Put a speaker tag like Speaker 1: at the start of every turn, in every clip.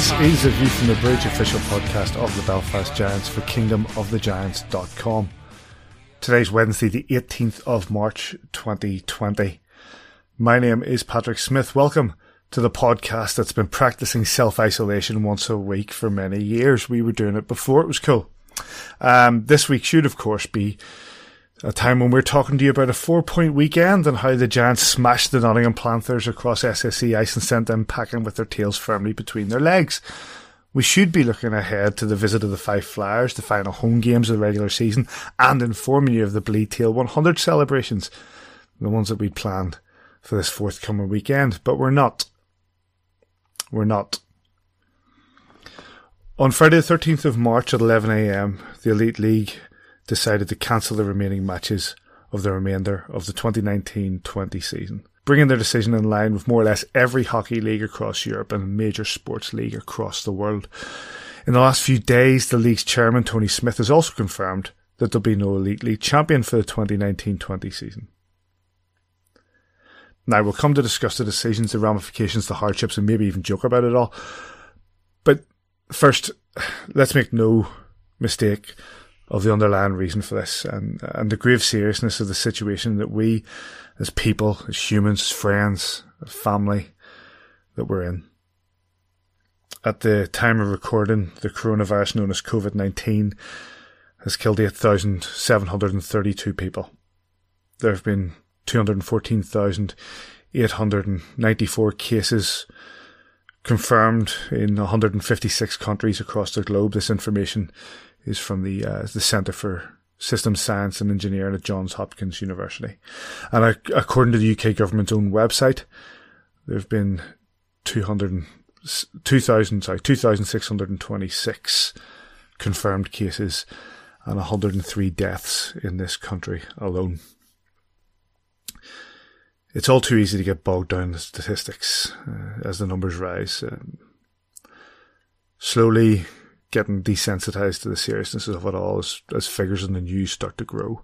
Speaker 1: This is a View from the Bridge official podcast of the Belfast Giants for kingdomofthegiants.com. Today's Wednesday, the 18th of March 2020. My name is Patrick Smith. Welcome to the podcast that's been practicing self isolation once a week for many years. We were doing it before it was cool. Um, this week should, of course, be a time when we're talking to you about a four point weekend and how the Giants smashed the Nottingham Panthers across SSE ice and sent them packing with their tails firmly between their legs. We should be looking ahead to the visit of the Fife Flyers, the final home games of the regular season, and informing you of the Bleed Teal 100 celebrations, the ones that we'd planned for this forthcoming weekend. But we're not. We're not. On Friday the 13th of March at 11am, the Elite League decided to cancel the remaining matches of the remainder of the 2019-20 season, bringing their decision in line with more or less every hockey league across Europe and major sports league across the world. In the last few days, the league's chairman, Tony Smith, has also confirmed that there'll be no Elite League champion for the 2019-20 season. Now, we'll come to discuss the decisions, the ramifications, the hardships, and maybe even joke about it all. But first, let's make no mistake of the underlying reason for this and, and the grave seriousness of the situation that we, as people, as humans, as friends, as family, that we're in. At the time of recording, the coronavirus known as COVID 19 has killed 8,732 people. There have been 214,894 cases confirmed in 156 countries across the globe. This information is from the uh, the Centre for Systems Science and Engineering at Johns Hopkins University. And uh, according to the UK government's own website, there have been 200, 2,000, sorry, 2,626 confirmed cases and 103 deaths in this country alone. It's all too easy to get bogged down in the statistics uh, as the numbers rise. Um, slowly, getting desensitized to the seriousness of it all as, as figures in the news start to grow.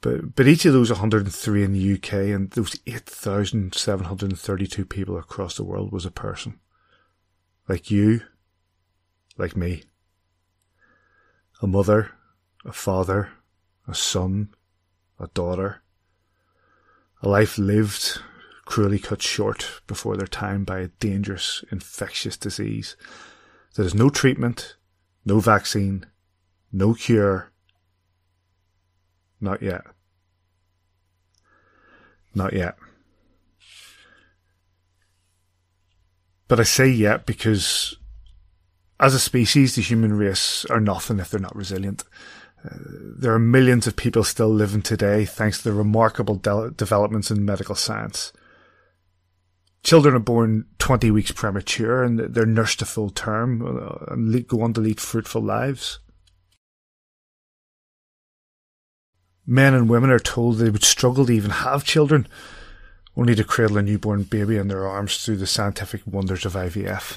Speaker 1: But but each of those 103 in the UK and those 8,732 people across the world was a person. Like you, like me. A mother, a father, a son, a daughter. A life lived, cruelly cut short before their time by a dangerous, infectious disease there is no treatment, no vaccine, no cure. Not yet. Not yet. But I say yet because as a species, the human race are nothing if they're not resilient. There are millions of people still living today thanks to the remarkable de- developments in medical science children are born 20 weeks premature and they're nursed to full term uh, and go on to lead fruitful lives. Men and women are told they would struggle to even have children, only to cradle a newborn baby in their arms through the scientific wonders of IVF.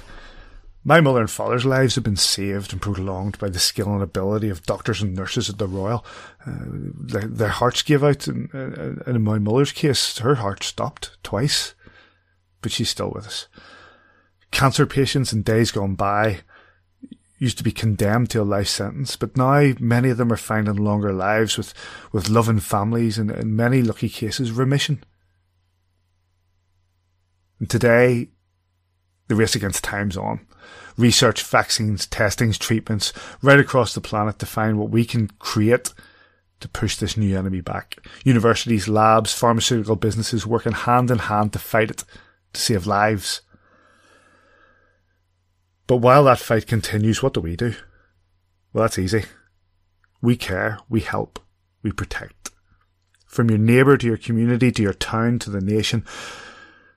Speaker 1: My mother and father's lives have been saved and prolonged by the skill and ability of doctors and nurses at the Royal. Uh, their, their, hearts gave out, and, uh, and in my mother's case, her heart stopped twice but she's still with us. Cancer patients in days gone by used to be condemned to a life sentence, but now many of them are finding longer lives with, with loving families and in many lucky cases remission. And today, the race against time's on. Research, vaccines, testings, treatments, right across the planet to find what we can create to push this new enemy back. Universities, labs, pharmaceutical businesses working hand in hand to fight it to save lives. But while that fight continues, what do we do? Well, that's easy. We care, we help, we protect. From your neighbour to your community to your town to the nation,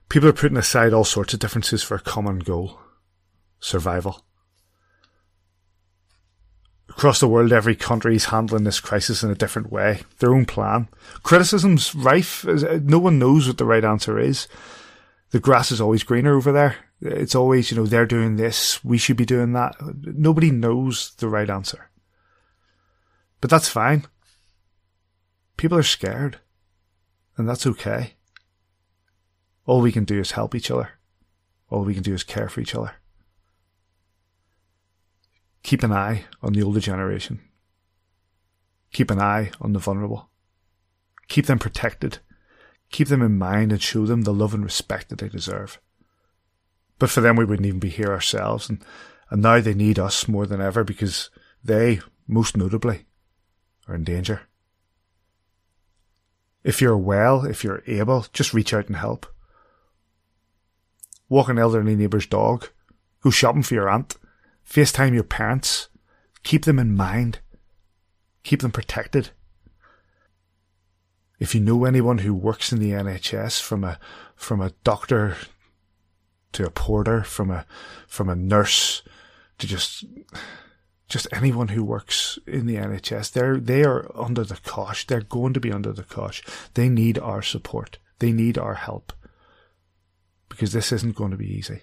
Speaker 1: people are putting aside all sorts of differences for a common goal. Survival. Across the world, every country is handling this crisis in a different way, their own plan. Criticism's rife. Uh, no one knows what the right answer is. The grass is always greener over there. It's always, you know, they're doing this, we should be doing that. Nobody knows the right answer. But that's fine. People are scared. And that's okay. All we can do is help each other. All we can do is care for each other. Keep an eye on the older generation. Keep an eye on the vulnerable. Keep them protected. Keep them in mind and show them the love and respect that they deserve. But for them, we wouldn't even be here ourselves. And, and now they need us more than ever because they, most notably, are in danger. If you're well, if you're able, just reach out and help. Walk an elderly neighbour's dog. Go shopping for your aunt. FaceTime your parents. Keep them in mind. Keep them protected. If you know anyone who works in the NHS, from a from a doctor to a porter, from a from a nurse to just just anyone who works in the NHS, they're they are under the cosh. They're going to be under the cosh. They need our support. They need our help. Because this isn't going to be easy.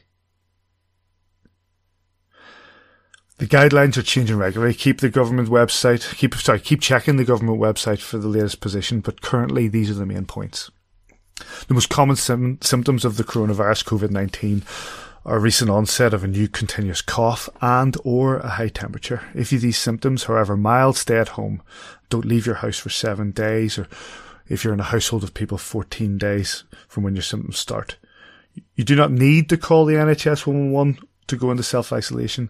Speaker 1: The guidelines are changing regularly. Keep the government website, keep, sorry, keep checking the government website for the latest position, but currently these are the main points. The most common sim- symptoms of the coronavirus COVID-19 are recent onset of a new continuous cough and or a high temperature. If you these symptoms, however mild, stay at home. Don't leave your house for seven days or if you're in a household of people 14 days from when your symptoms start. You do not need to call the NHS 111 to go into self-isolation.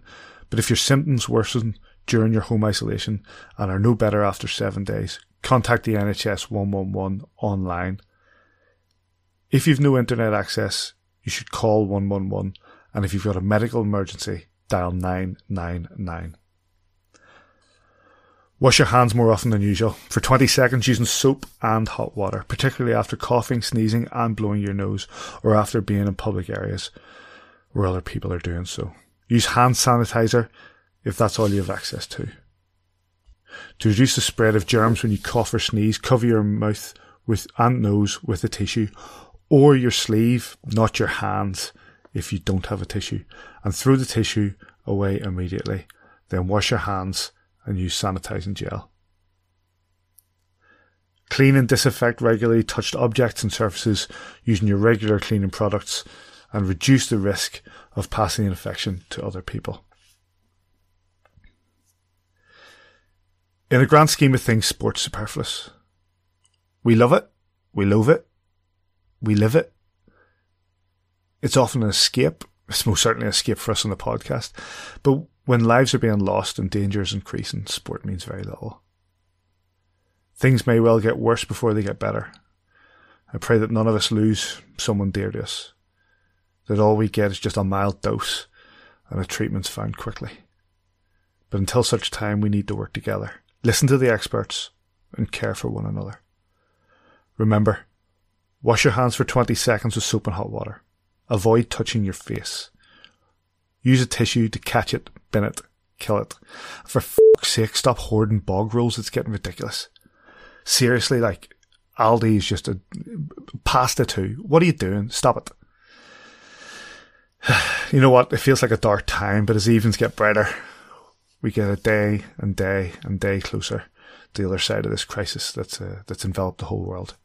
Speaker 1: But if your symptoms worsen during your home isolation and are no better after seven days, contact the NHS 111 online. If you've no internet access, you should call 111. And if you've got a medical emergency, dial 999. Wash your hands more often than usual. For 20 seconds using soap and hot water, particularly after coughing, sneezing and blowing your nose or after being in public areas where other people are doing so. Use hand sanitizer if that's all you have access to. To reduce the spread of germs when you cough or sneeze, cover your mouth with and nose with a tissue or your sleeve, not your hands if you don't have a tissue, and throw the tissue away immediately. Then wash your hands and use sanitizing gel. Clean and disinfect regularly touched objects and surfaces using your regular cleaning products and reduce the risk of passing infection to other people. In the grand scheme of things, sport's superfluous. We love it, we loathe it, we live it. It's often an escape. It's most certainly an escape for us on the podcast. But when lives are being lost and dangers increasing, sport means very little. Things may well get worse before they get better. I pray that none of us lose someone dear to us that all we get is just a mild dose and a treatment's found quickly. But until such time, we need to work together, listen to the experts, and care for one another. Remember, wash your hands for 20 seconds with soap and hot water. Avoid touching your face. Use a tissue to catch it, bin it, kill it. For fuck's sake, stop hoarding bog rolls. It's getting ridiculous. Seriously, like, Aldi is just a pasta too. What are you doing? Stop it. you know what? It feels like a dark time, but as evenings get brighter, we get a day and day and day closer to the other side of this crisis that's uh, that's enveloped the whole world.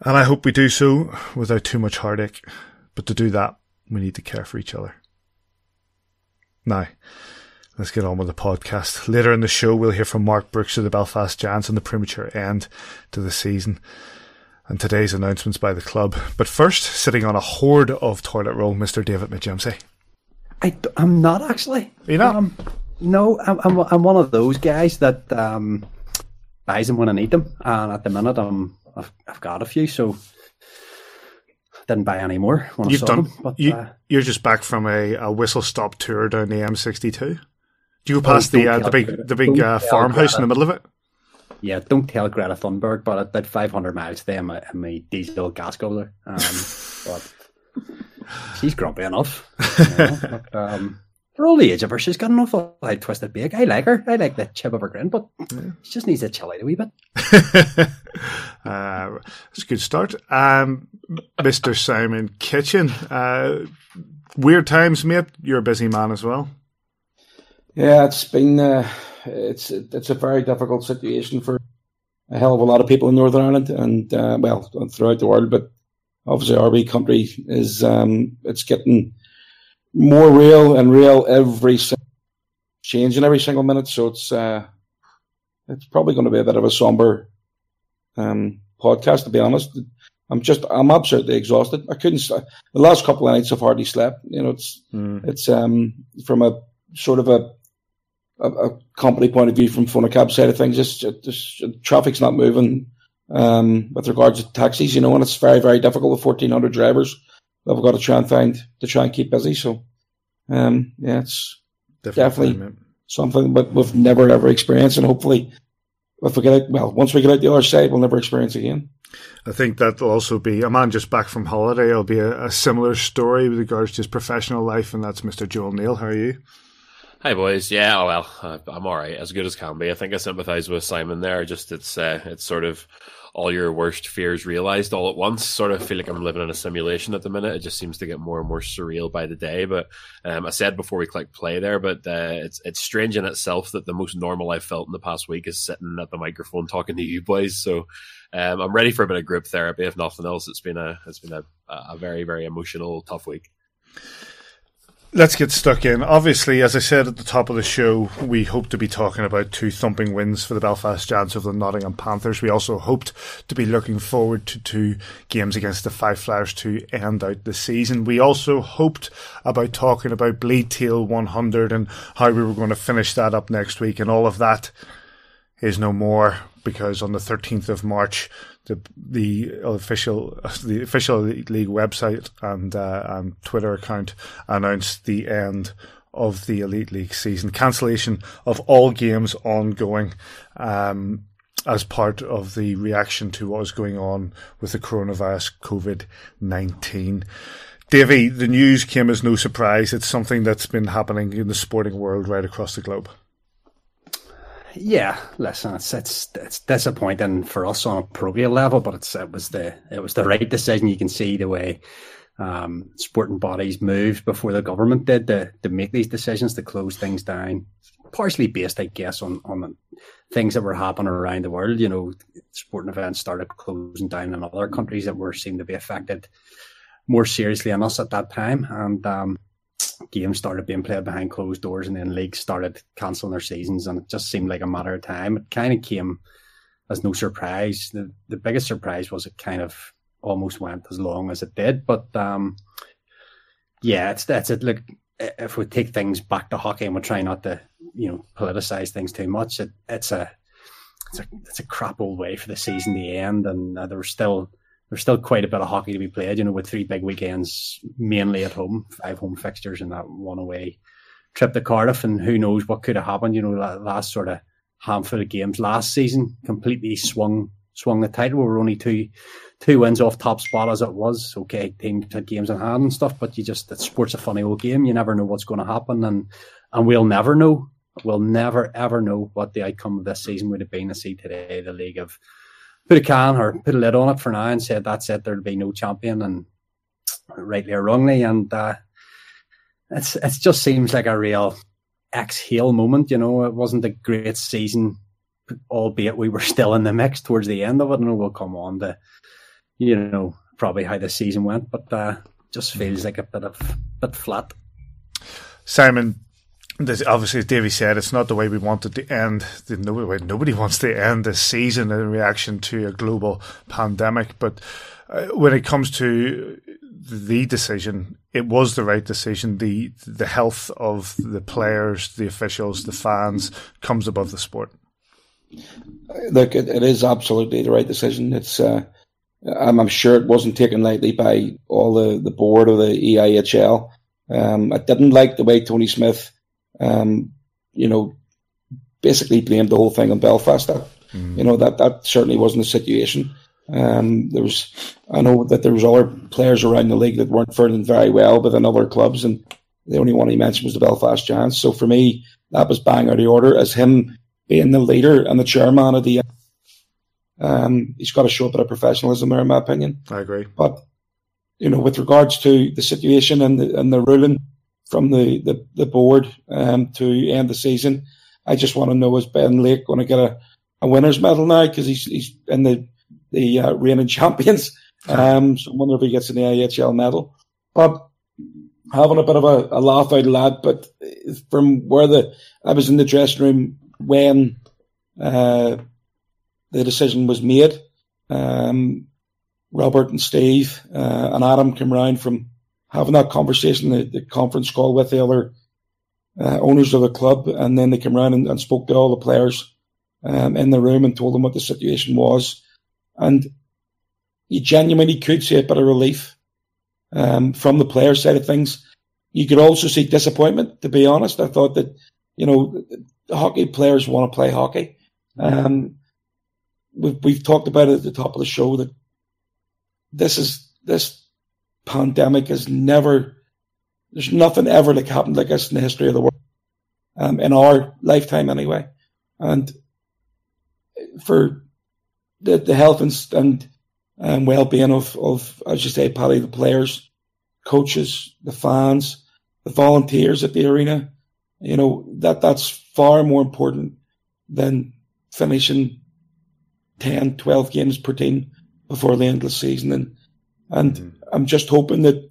Speaker 1: And I hope we do so without too much heartache. But to do that, we need to care for each other. Now, let's get on with the podcast. Later in the show, we'll hear from Mark Brooks of the Belfast Giants on the premature end to the season and today's announcements by the club. But first, sitting on a hoard of toilet roll, Mr. David McJimsey.
Speaker 2: I, am not actually.
Speaker 1: you know?
Speaker 2: Um, no, I'm, I'm, I'm one of those guys that um, buys them when I need them, and at the minute I'm I've, I've got a few, so didn't buy any more when
Speaker 1: You've
Speaker 2: I saw
Speaker 1: done.
Speaker 2: them. But,
Speaker 1: you,
Speaker 2: uh,
Speaker 1: you're just back from a, a whistle stop tour down the M62. Do you go past the uh, the big the big uh, farmhouse in the middle of it?
Speaker 2: Yeah, don't tell Greta Thunberg, but at that 500 miles today, I'm a, I'm a diesel gas guzzler. Um, but she's grumpy enough. You know? but, um, for all the age of her, she's got an awful like twisted beak. I like her. I like the chip of her grin, but yeah. she just needs to chill out a wee bit.
Speaker 1: uh, it's a good start. Um, Mr. Simon Kitchen. Uh, weird times, mate. You're a busy man as well.
Speaker 3: Yeah, it's been uh, it's it's a very difficult situation for a hell of a lot of people in Northern Ireland and uh, well throughout the world. But obviously, our wee country is um, it's getting more real and real every changing every single minute. So it's uh, it's probably going to be a bit of a somber um, podcast, to be honest. I'm just I'm absolutely exhausted. I couldn't. The last couple of nights I've hardly slept. You know, it's mm. it's um from a sort of a, a, a company point of view from Fonacab side of things. Just, just traffic's not moving um, with regards to taxis. You know, and it's very very difficult with 1,400 drivers that we've got to try and find to try and keep busy. So, um, yeah, it's definitely, definitely something that we've never ever experienced, and hopefully, if we get out, well, once we get out the other side, we'll never experience again.
Speaker 1: I think that'll also be a man just back from holiday. It'll be a, a similar story with regards to his professional life, and that's Mr. Joel Neal. How are you?
Speaker 4: Hi boys, yeah, oh, well, I'm all right, as good as can be. I think I sympathise with Simon there. Just it's uh, it's sort of all your worst fears realized all at once. Sort of feel like I'm living in a simulation at the minute. It just seems to get more and more surreal by the day. But um, I said before we click play there, but uh, it's it's strange in itself that the most normal I've felt in the past week is sitting at the microphone talking to you boys. So um, I'm ready for a bit of group therapy. If nothing else, it's been a it's been a, a very very emotional tough week.
Speaker 1: Let's get stuck in. Obviously, as I said at the top of the show, we hope to be talking about two thumping wins for the Belfast Giants of the Nottingham Panthers. We also hoped to be looking forward to two games against the Fife Flyers to end out the season. We also hoped about talking about Bleed Teal 100 and how we were going to finish that up next week, and all of that is no more because on the 13th of March, the the official the official league website and uh, and Twitter account announced the end of the Elite League season, cancellation of all games ongoing. Um, as part of the reaction to what was going on with the coronavirus COVID 19. Davy, the news came as no surprise. It's something that's been happening in the sporting world right across the globe
Speaker 2: yeah, listen, it's it's it's disappointing for us on a pro level, but it's it was the it was the right decision. You can see the way um, sporting bodies moved before the government did to to make these decisions to close things down. Partially based, I guess, on on things that were happening around the world. You know, sporting events started closing down in other countries that were seemed to be affected more seriously than us at that time, and um, games started being played behind closed doors and then leagues started cancelling their seasons and it just seemed like a matter of time. It kind of came as no surprise. The the biggest surprise was it kind of almost went as long as it did. But um, yeah, it's that's it. Look, if we take things back to hockey and we try not to, you know, politicize things too much, it, it's a it's a it's a crap old way for the season to end, and uh, there was still there's still quite a bit of hockey to be played, you know, with three big weekends mainly at home, five home fixtures and that one away trip to Cardiff. And who knows what could have happened, you know, that last sort of handful of games last season completely swung swung the title. We were only two two wins off top spot as it was. Okay, teams had games in hand and stuff, but you just that sport's a funny old game. You never know what's going to happen, and and we'll never know. We'll never ever know what the outcome of this season would have been. To see today, the league of put a can or put a lid on it for now and said that's it. There'll be no champion, and rightly or wrongly, and uh, it's it just seems like a real exhale moment. You know, it wasn't a great season, albeit we were still in the mix towards the end of it. And we'll come on to, you know, probably how the season went, but uh, just feels like a bit of bit flat.
Speaker 1: Simon, this, obviously, as Davey said, it's not the way we wanted to end. The, nobody, nobody wants to end this season in reaction to a global pandemic. But uh, when it comes to the decision, it was the right decision. The the health of the players, the officials, the fans comes above the sport.
Speaker 3: Look, it, it is absolutely the right decision. It's uh, I'm, I'm, sure it wasn't taken lightly by all the, the board of the EIHL. Um, I didn't like the way Tony Smith um, you know, basically blamed the whole thing on Belfast. That, mm. You know, that, that certainly wasn't the situation. Um, there was, I know that there was other players around the league that weren't faring very well within other clubs, and the only one he mentioned was the Belfast Giants. So for me, that was bang out of order as him being the leader and the chairman of the. Um, he's got to show a bit of professionalism there, in my opinion.
Speaker 1: I agree.
Speaker 3: But you know, with regards to the situation and the and the ruling from the the, the board um, to end the season, I just want to know is Ben Lake going to get a, a winner's medal now because he's he's in the the uh, reigning champions. Um, so I wonder if he gets an EIHL medal. But having a bit of a, a laugh out loud, but from where the I was in the dressing room when uh, the decision was made. Um, Robert and Steve uh, and Adam came round from having that conversation, the, the conference call with the other uh, owners of the club, and then they came around and, and spoke to all the players um, in the room and told them what the situation was. And you genuinely could see a bit of relief um, from the player side of things. You could also see disappointment, to be honest. I thought that, you know, hockey players want to play hockey. Um, we've, we've talked about it at the top of the show that this is, this pandemic has never, there's nothing ever like happened like this in the history of the world, um, in our lifetime anyway. And for the, the health and, and um, well-being of, of, as you say, Paddy, the players, coaches, the fans, the volunteers at the arena. You know, that, that's far more important than finishing 10, 12 games per team before the end of the season. And, and mm-hmm. I'm just hoping that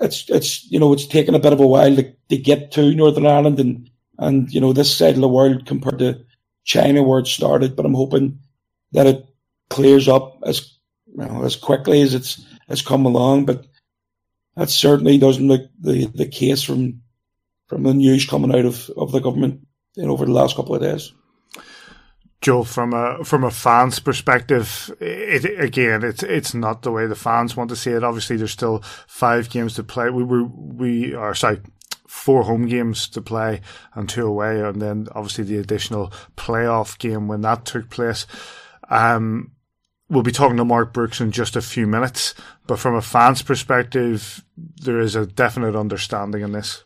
Speaker 3: it's, it's, you know, it's taken a bit of a while to, to get to Northern Ireland and, and, you know, this side of the world compared to China where it started, but I'm hoping that it clears up as you know, as quickly as it's has come along. But that certainly doesn't look the, the case from from the news coming out of, of the government you know, over the last couple of days.
Speaker 1: Joe, from a from a fan's perspective, it again, it's it's not the way the fans want to see it. Obviously, there's still five games to play. We were we are sorry, four home games to play and two away, and then obviously the additional playoff game when that took place. Um, we'll be talking to Mark Brooks in just a few minutes, but from a fan's perspective, there is a definite understanding in this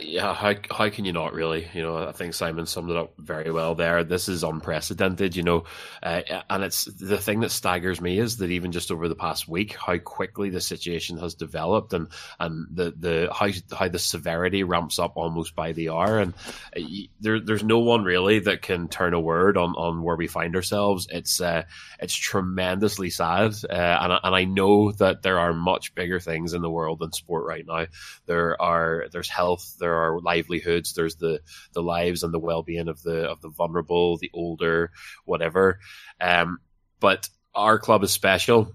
Speaker 4: yeah, how how can you not really? You know, I think Simon summed it up very well there. This is unprecedented, you know, uh, and it's the thing that staggers me is that even just over the past week, how quickly the situation has developed, and and the the how how the severity ramps up almost by the hour, and uh, there there's no one really that can turn a word on on where we find ourselves. It's uh, it's tremendously sad, uh, and and I know that there are much bigger things in the world than sport right now. There are there's health there are livelihoods, there's the the lives and the well being of the of the vulnerable, the older, whatever. Um, but our club is special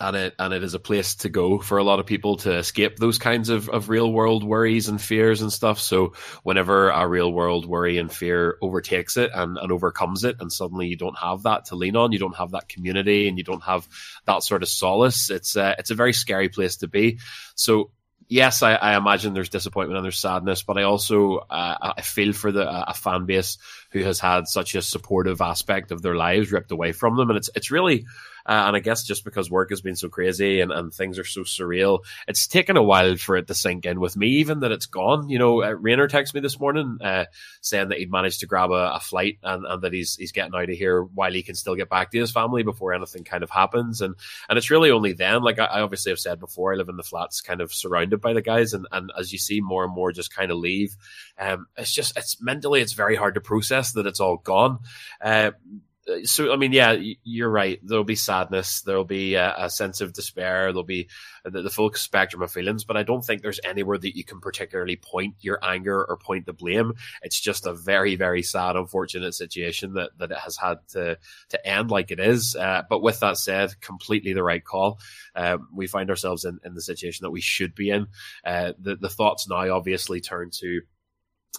Speaker 4: and it and it is a place to go for a lot of people to escape those kinds of, of real world worries and fears and stuff. So whenever a real world worry and fear overtakes it and, and overcomes it, and suddenly you don't have that to lean on, you don't have that community, and you don't have that sort of solace. It's a, it's a very scary place to be. So yes, I, I, imagine there's disappointment and there's sadness, but I also uh, I feel for the a fan base who has had such a supportive aspect of their lives ripped away from them, and it's it's really uh, and I guess just because work has been so crazy and, and things are so surreal, it's taken a while for it to sink in with me, even that it's gone. You know, uh, Rayner texted me this morning uh, saying that he'd managed to grab a, a flight and, and, that he's he's getting out of here while he can still get back to his family before anything kind of happens. And and it's really only then, like I, I obviously have said before, I live in the flats kind of surrounded by the guys. And, and as you see more and more just kind of leave, um, it's just, it's mentally, it's very hard to process that it's all gone. Uh, so I mean, yeah, you're right. There'll be sadness. There'll be a, a sense of despair. There'll be the, the, full spectrum of feelings. But I don't think there's anywhere that you can particularly point your anger or point the blame. It's just a very, very sad, unfortunate situation that that it has had to to end like it is. Uh, but with that said, completely the right call. Uh, we find ourselves in, in the situation that we should be in. Uh, the the thoughts now obviously turn to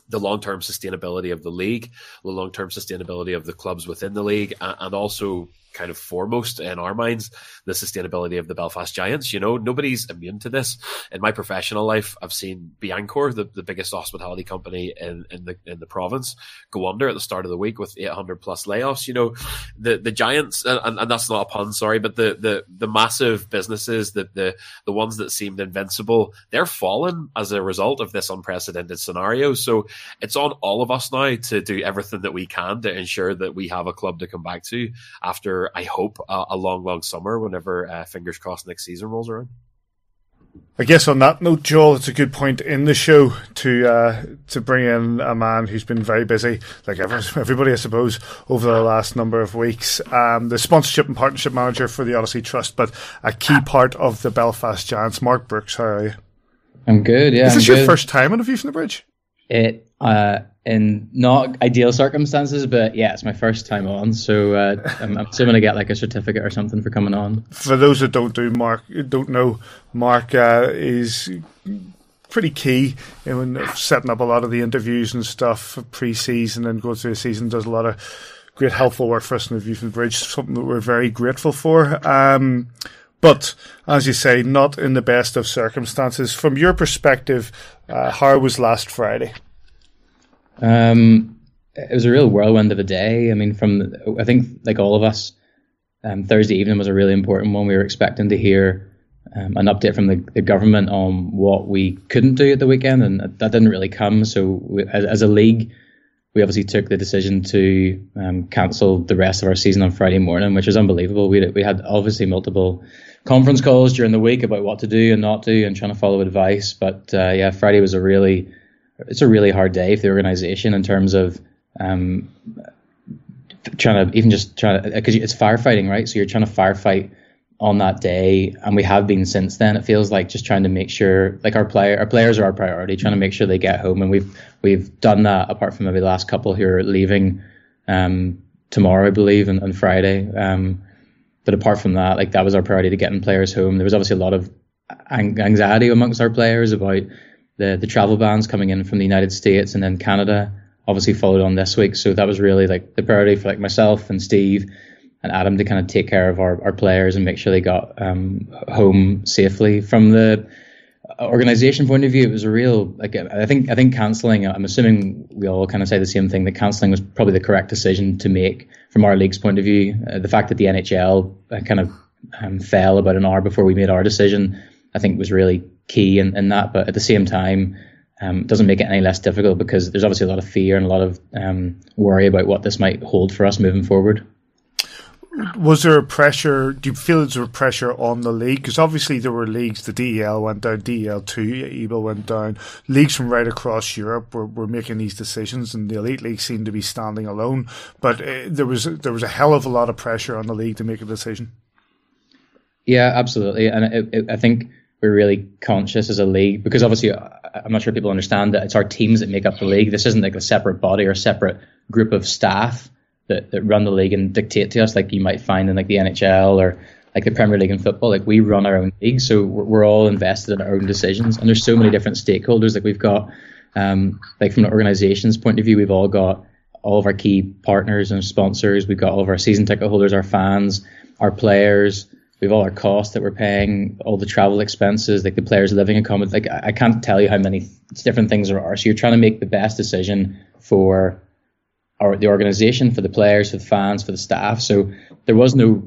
Speaker 4: the long term sustainability of the league, the long term sustainability of the clubs within the league, and also kind of foremost in our minds the sustainability of the Belfast Giants. You know, nobody's immune to this. In my professional life, I've seen Beannchor, the, the biggest hospitality company in, in the in the province, go under at the start of the week with 800 plus layoffs. You know, the the Giants, and, and that's not a pun, sorry, but the the the massive businesses, the the the ones that seemed invincible, they're fallen as a result of this unprecedented scenario. So it's on all of us now to do everything that we can to ensure that we have a club to come back to after, I hope, a, a long, long summer. Whenever uh, fingers crossed next season rolls around.
Speaker 1: I guess on that note, Joel, it's a good point in the show to uh, to bring in a man who's been very busy, like everybody, I suppose, over the last number of weeks. Um, the sponsorship and partnership manager for the Odyssey Trust, but a key part of the Belfast Giants. Mark Brooks, how are you?
Speaker 5: I'm good. Yeah.
Speaker 1: Is this
Speaker 5: I'm
Speaker 1: your
Speaker 5: good.
Speaker 1: first time on a View from the Bridge?
Speaker 5: It uh, in not ideal circumstances, but yeah, it's my first time on, so uh, I'm, I'm assuming I get like a certificate or something for coming on.
Speaker 1: For those that don't do Mark, don't know, Mark uh, is pretty key in setting up a lot of the interviews and stuff pre-season and goes through the season. Does a lot of great helpful work for us in the View from Bridge, something that we're very grateful for. Um, but as you say, not in the best of circumstances. From your perspective, uh, how was last Friday?
Speaker 5: Um, it was a real whirlwind of a day. I mean, from I think like all of us, um, Thursday evening was a really important one. We were expecting to hear um, an update from the, the, government on what we couldn't do at the weekend, and that didn't really come. So, we, as, as, a league, we obviously took the decision to um, cancel the rest of our season on Friday morning, which is unbelievable. We we had obviously multiple conference calls during the week about what to do and not do, and trying to follow advice. But uh, yeah, Friday was a really it's a really hard day for the organization in terms of um, trying to even just trying to because it's firefighting, right? So you're trying to firefight on that day, and we have been since then. It feels like just trying to make sure, like our player, our players are our priority, trying to make sure they get home, and we've we've done that. Apart from maybe the last couple who are leaving um, tomorrow, I believe, and, and Friday. Um, but apart from that, like that was our priority to getting players home. There was obviously a lot of anxiety amongst our players about the the travel bans coming in from the United States and then Canada obviously followed on this week. So that was really like the priority for like myself and Steve and Adam to kind of take care of our, our players and make sure they got um, home safely. From the organization point of view, it was a real like I think I think cancelling. I'm assuming we all kind of say the same thing that cancelling was probably the correct decision to make from our league's point of view. Uh, the fact that the NHL uh, kind of um, fell about an hour before we made our decision, I think was really key in, in that. But at the same time, um, it doesn't make it any less difficult because there's obviously a lot of fear and a lot of um, worry about what this might hold for us moving forward.
Speaker 1: Was there a pressure? Do you feel there was pressure on the league? Because obviously there were leagues. The DEL went down, DEL two, EBL went down. Leagues from right across Europe were, were making these decisions, and the elite league seemed to be standing alone. But uh, there was there was a hell of a lot of pressure on the league to make a decision.
Speaker 5: Yeah, absolutely, and it, it, I think we're really conscious as a league because obviously I'm not sure people understand that it's our teams that make up the league. This isn't like a separate body or separate group of staff that, that run the league and dictate to us like you might find in like the NHL or like the Premier League in football. Like we run our own league, so we're, we're all invested in our own decisions. And there's so many different stakeholders. Like we've got, um, like from an organization's point of view, we've all got all of our key partners and sponsors. We've got all of our season ticket holders, our fans, our players we have all our costs that we're paying, all the travel expenses, like the players living accommodation. Like I can't tell you how many different things there are. So you're trying to make the best decision for our the organization, for the players, for the fans, for the staff. So there was no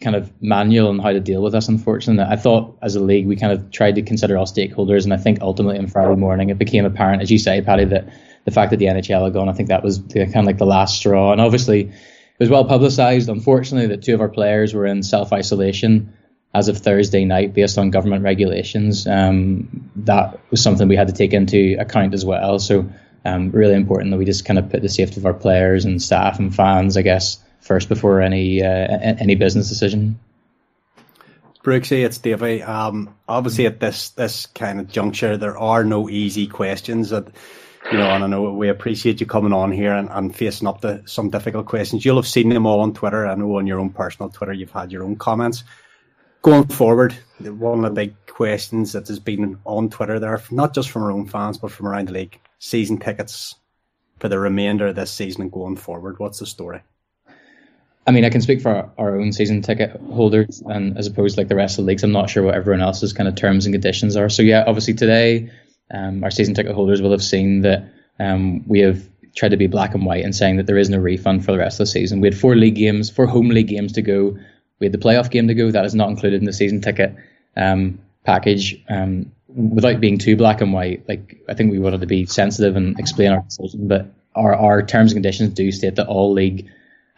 Speaker 5: kind of manual on how to deal with us. Unfortunately, I thought as a league we kind of tried to consider all stakeholders, and I think ultimately on Friday morning it became apparent, as you say, Paddy, that the fact that the NHL had gone, I think that was the, kind of like the last straw. And obviously it was well publicised, unfortunately, that two of our players were in self isolation as of Thursday night based on government regulations. Um, that was something we had to take into account as well. So, um, really important that we just kind of put the safety of our players and staff and fans, I guess, first before any uh, any business decision.
Speaker 2: Brooksy, it's Davey. Um, obviously, at this this kind of juncture, there are no easy questions that you know, and I know we appreciate you coming on here and, and facing up to some difficult questions. You'll have seen them all on Twitter. I know on your own personal Twitter, you've had your own comments. Going forward, one of the big questions that has been on Twitter there, not just from our own fans, but from around the league, season tickets for the remainder of this season and going forward. What's the story?
Speaker 5: I mean, I can speak for our, own season ticket holders, and as opposed to like the rest of the leagues, I'm not sure what everyone else's kind of terms and conditions are. So yeah, obviously today, um, our season ticket holders will have seen that um, we have tried to be black and white and saying that there is no refund for the rest of the season. We had four league games, four home league games to go. We had the playoff game to go. That is not included in the season ticket um, package. Um, without being too black and white, like I think we wanted to be sensitive and explain our decision, but our, our terms and conditions do state that all league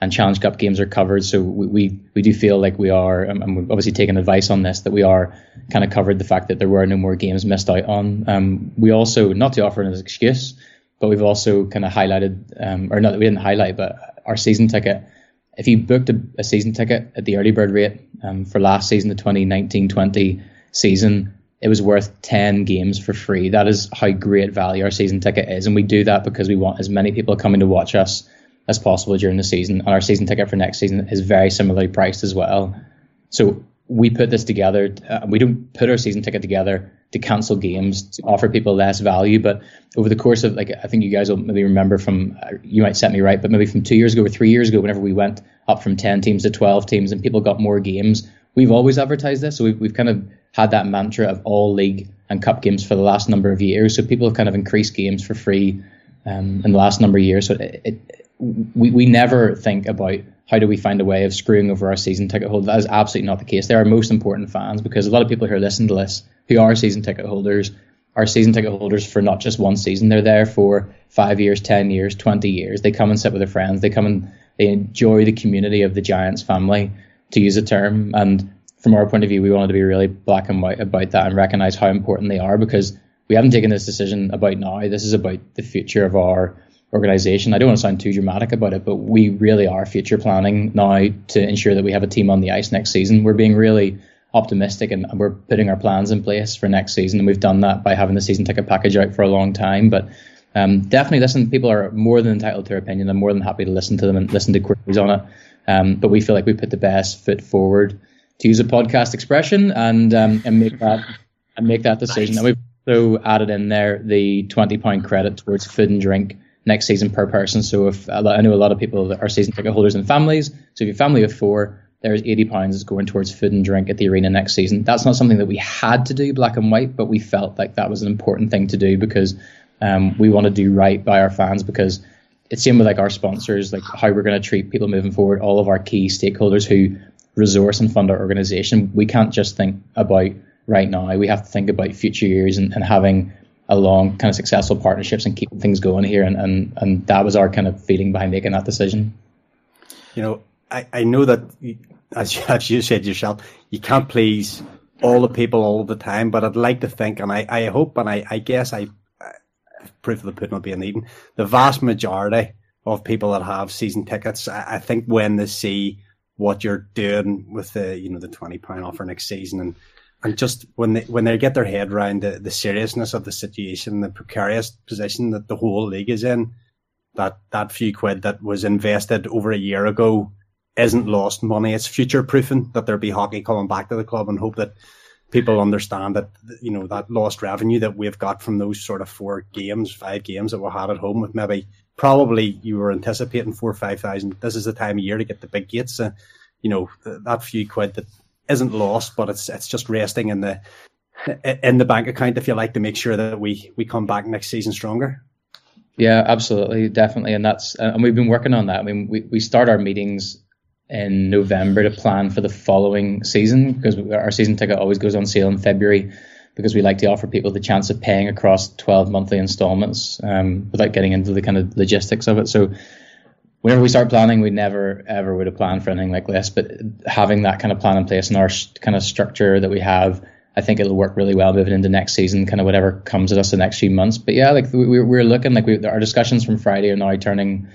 Speaker 5: and Challenge Cup games are covered. So we, we, we do feel like we are, and we've obviously taken advice on this, that we are kind of covered the fact that there were no more games missed out on. Um, we also, not to offer an excuse, but we've also kind of highlighted, um, or not that we didn't highlight, but our season ticket. If you booked a, a season ticket at the early bird rate um, for last season, the 2019-20 season, it was worth 10 games for free. That is how great value our season ticket is. And we do that because we want as many people coming to watch us as possible during the season. And our season ticket for next season is very similarly priced as well. So we put this together. Uh, we don't put our season ticket together to cancel games to offer people less value. But over the course of like, I think you guys will maybe remember from, uh, you might set me right, but maybe from two years ago or three years ago, whenever we went up from 10 teams to 12 teams and people got more games, we've always advertised this. So we've, we've kind of had that mantra of all league and cup games for the last number of years. So people have kind of increased games for free um, in the last number of years. So it, it, we, we never think about how do we find a way of screwing over our season ticket holders. That is absolutely not the case. They are most important fans because a lot of people who are listening to this who are season ticket holders are season ticket holders for not just one season. They're there for five years, ten years, twenty years. They come and sit with their friends. They come and they enjoy the community of the Giants family, to use a term. And from our point of view, we wanted to be really black and white about that and recognize how important they are because we haven't taken this decision about now. This is about the future of our organization. I don't want to sound too dramatic about it, but we really are future planning now to ensure that we have a team on the ice next season. We're being really optimistic and we're putting our plans in place for next season. And we've done that by having the season ticket package out for a long time. But um, definitely listen, people are more than entitled to their opinion. I'm more than happy to listen to them and listen to queries on it. Um, but we feel like we put the best foot forward to use a podcast expression and um, and make that and make that decision. Nice. And we've also added in there the twenty pound credit towards food and drink next season per person. So if I know a lot of people that are season ticket holders and families, so if you have family of four, there's eighty pounds going towards food and drink at the arena next season. That's not something that we had to do black and white, but we felt like that was an important thing to do because um, we want to do right by our fans because it's same with like our sponsors, like how we're going to treat people moving forward, all of our key stakeholders who resource and fund our organization. We can't just think about right now. We have to think about future years and, and having a long kind of successful partnerships and keeping things going here. And, and, and that was our kind of feeling behind making that decision.
Speaker 2: You know, I, I know that, as you, as you said yourself, you can't please all the people all the time, but I'd like to think, and I, I hope, and I, I guess I, proof of the pudding will be in Eden, the vast majority of people that have season tickets, I, I think when they see what you're doing with the, you know, the £20 offer next season and, and just when they when they get their head around the, the seriousness of the situation, the precarious position that the whole league is in, that that few quid that was invested over a year ago isn't lost money. It's future proofing that there'll be hockey coming back to the club, and hope that people understand that you know that lost revenue that we've got from those sort of four games, five games that we had at home with maybe probably you were anticipating four or five thousand. This is the time of year to get the big gates. Uh, you know that few quid that isn't lost, but it's it's just resting in the in the bank account, if you like, to make sure that we we come back next season stronger.
Speaker 5: Yeah, absolutely, definitely, and that's and we've been working on that. I mean, we we start our meetings in November to plan for the following season because our season ticket always goes on sale in February because we like to offer people the chance of paying across 12 monthly installments um, without getting into the kind of logistics of it. So whenever we start planning, we never ever would have planned for anything like this. But having that kind of plan in place and our kind of structure that we have, I think it'll work really well moving into next season, kind of whatever comes at us in the next few months. But yeah, like we, we're looking like we, our discussions from Friday are now turning